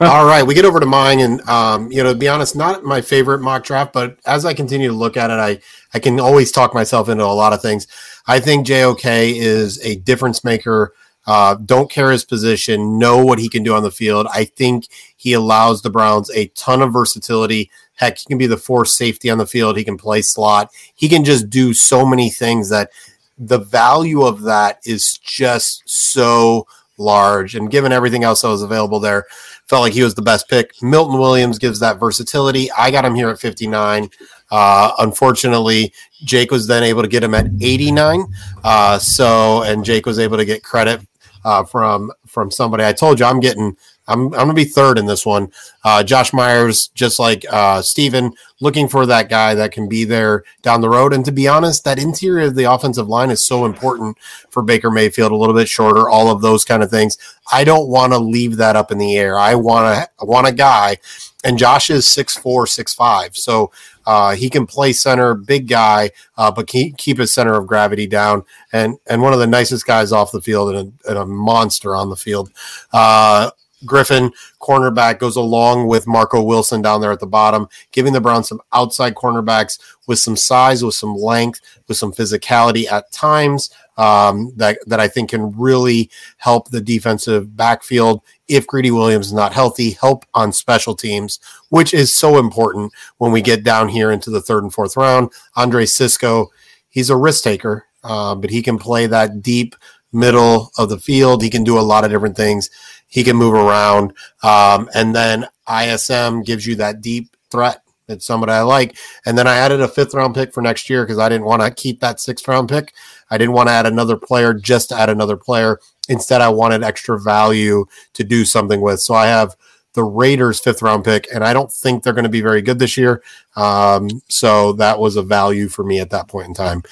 All right, we get over to mine, and um, you know, to be honest, not my favorite mock draft, but as I continue to look at it, I I can always talk myself into a lot of things. I think JOK is a difference maker uh, don't care his position, know what he can do on the field. I think he allows the Browns a ton of versatility. Heck, he can be the force safety on the field. He can play slot. He can just do so many things that the value of that is just so large. And given everything else that was available there, felt like he was the best pick. Milton Williams gives that versatility. I got him here at 59. Uh, unfortunately, Jake was then able to get him at 89. Uh, so, and Jake was able to get credit uh, from from somebody. I told you I'm getting I'm I'm gonna be third in this one. Uh, Josh Myers, just like uh, Steven, looking for that guy that can be there down the road. And to be honest, that interior of the offensive line is so important for Baker Mayfield. A little bit shorter, all of those kind of things. I don't want to leave that up in the air. I want to want a guy, and Josh is six four, six five, so uh, he can play center, big guy, uh, but keep, keep his center of gravity down. And and one of the nicest guys off the field and a, and a monster on the field. Uh, Griffin, cornerback, goes along with Marco Wilson down there at the bottom, giving the Browns some outside cornerbacks with some size, with some length, with some physicality at times um, that that I think can really help the defensive backfield if Greedy Williams is not healthy. Help on special teams, which is so important when we get down here into the third and fourth round. Andre Cisco, he's a risk taker, uh, but he can play that deep middle of the field. He can do a lot of different things. He can move around, um, and then ISM gives you that deep threat it's somebody I like. And then I added a fifth round pick for next year because I didn't want to keep that sixth round pick. I didn't want to add another player just to add another player. Instead, I wanted extra value to do something with. So I have the Raiders' fifth round pick, and I don't think they're going to be very good this year. Um, so that was a value for me at that point in time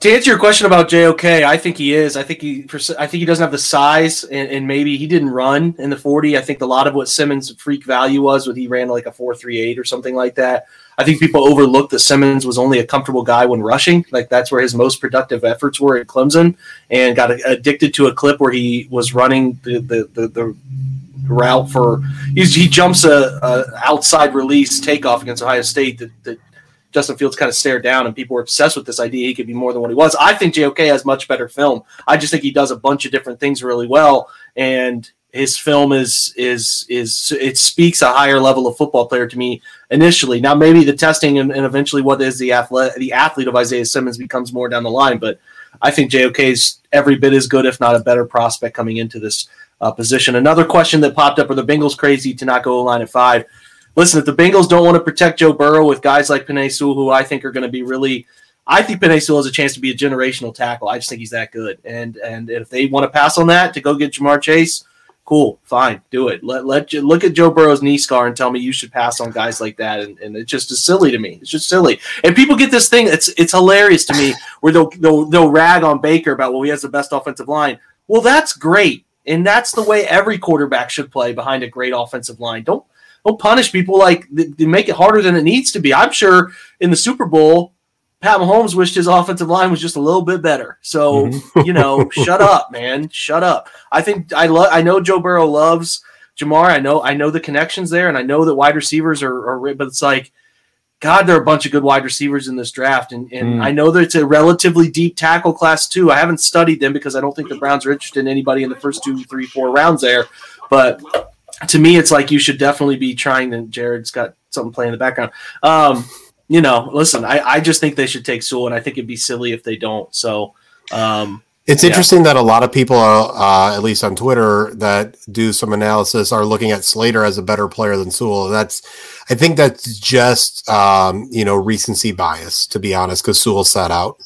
to answer your question about JOK, I think he is. I think he, I think he doesn't have the size, and, and, maybe he didn't run in the forty. I think a lot of what Simmons' freak value was when he ran like a four three eight or something like that. I think people overlooked that Simmons was only a comfortable guy when rushing. Like that's where his most productive efforts were at Clemson, and got addicted to a clip where he was running the the, the, the route for he jumps a, a, outside release takeoff against Ohio State that, that Justin Fields kind of stared down, and people were obsessed with this idea he could be more than what he was. I think JOK has much better film. I just think he does a bunch of different things really well, and his film is is is it speaks a higher level of football player to me initially. Now maybe the testing and, and eventually what is the athlete the athlete of Isaiah Simmons becomes more down the line, but I think JOK is every bit as good, if not a better prospect coming into this uh, position. Another question that popped up: Are the Bengals crazy to not go line at five? Listen, if the Bengals don't want to protect Joe Burrow with guys like Penei Sewell, who I think are going to be really I think Penei Sewell has a chance to be a generational tackle. I just think he's that good. And and if they want to pass on that to go get Ja'Marr Chase, cool, fine, do it. Let let you look at Joe Burrow's knee scar and tell me you should pass on guys like that. And, and it's just silly to me. It's just silly. And people get this thing. It's it's hilarious to me where they'll they'll, they'll rag on Baker about well he has the best offensive line. Well, that's great, and that's the way every quarterback should play behind a great offensive line. Don't don't punish people like they make it harder than it needs to be. I'm sure in the Super Bowl Pat Mahomes wished his offensive line was just a little bit better. So, mm-hmm. you know, shut up, man. Shut up. I think I love I know Joe Burrow loves Ja'Marr. I know I know the connections there and I know that wide receivers are, are but it's like God, there are a bunch of good wide receivers in this draft. And, and mm. I know that it's a relatively deep tackle class too. I haven't studied them because I don't think the Browns are interested in anybody in the first two, three, four rounds there. But to me, it's like you should definitely be trying to Jared's got something playing in the background. Um, you know, listen, I, I just think they should take Sewell, and I think it'd be silly if they don't. So, um, it's yeah. interesting that a lot of people, are, uh, at least on Twitter, that do some analysis are looking at Slater as a better player than Sewell. That's, I think that's just um, you know recency bias, to be honest, because Sewell sat out.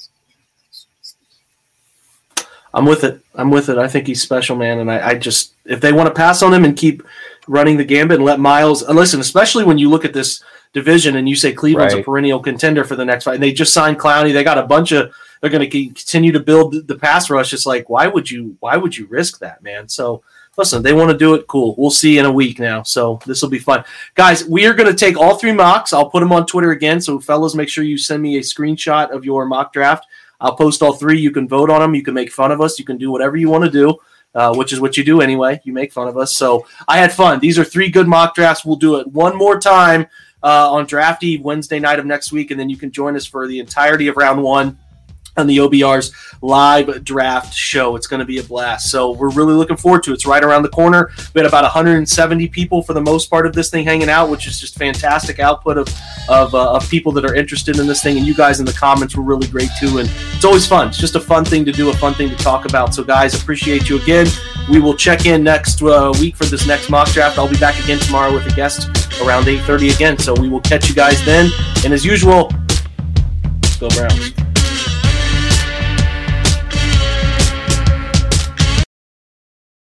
I'm with it. I'm with it. I think he's special, man. And I, I just, if they want to pass on him and keep running the gambit and let Myles, and listen, especially when you look at this division and you say Cleveland's right. a perennial contender for the next fight, and they just signed Clowney. They got a bunch of. They're going to continue to build the pass rush. It's like, why would you? Why would you risk that, man? So listen, they want to do it. Cool. We'll see in a week now. So this will be fun. Guys, we are going to take all three mocks. I'll put them on Twitter again. So, fellas, make sure you send me a screenshot of your mock draft. I'll post all three. You can vote on them. You can make fun of us. You can do whatever you want to do, uh, which is what you do anyway. You make fun of us. So I had fun. These are three good mock drafts. We'll do it one more time uh, on Draft Eve Wednesday night of next week, and then you can join us for the entirety of round one on the OBR's live draft show. It's going to be a blast. So we're really looking forward to it. It's right around the corner. We had about 170 people for the most part of this thing hanging out, which is just fantastic output of of, uh, of people that are interested in this thing. And you guys in the comments were really great too. And it's always fun. It's just a fun thing to do, a fun thing to talk about. So guys, appreciate you again. We will check in next uh, week for this next mock draft. I'll be back again tomorrow with a guest around 8:30 again. So we will catch you guys then. And as usual, go Browns.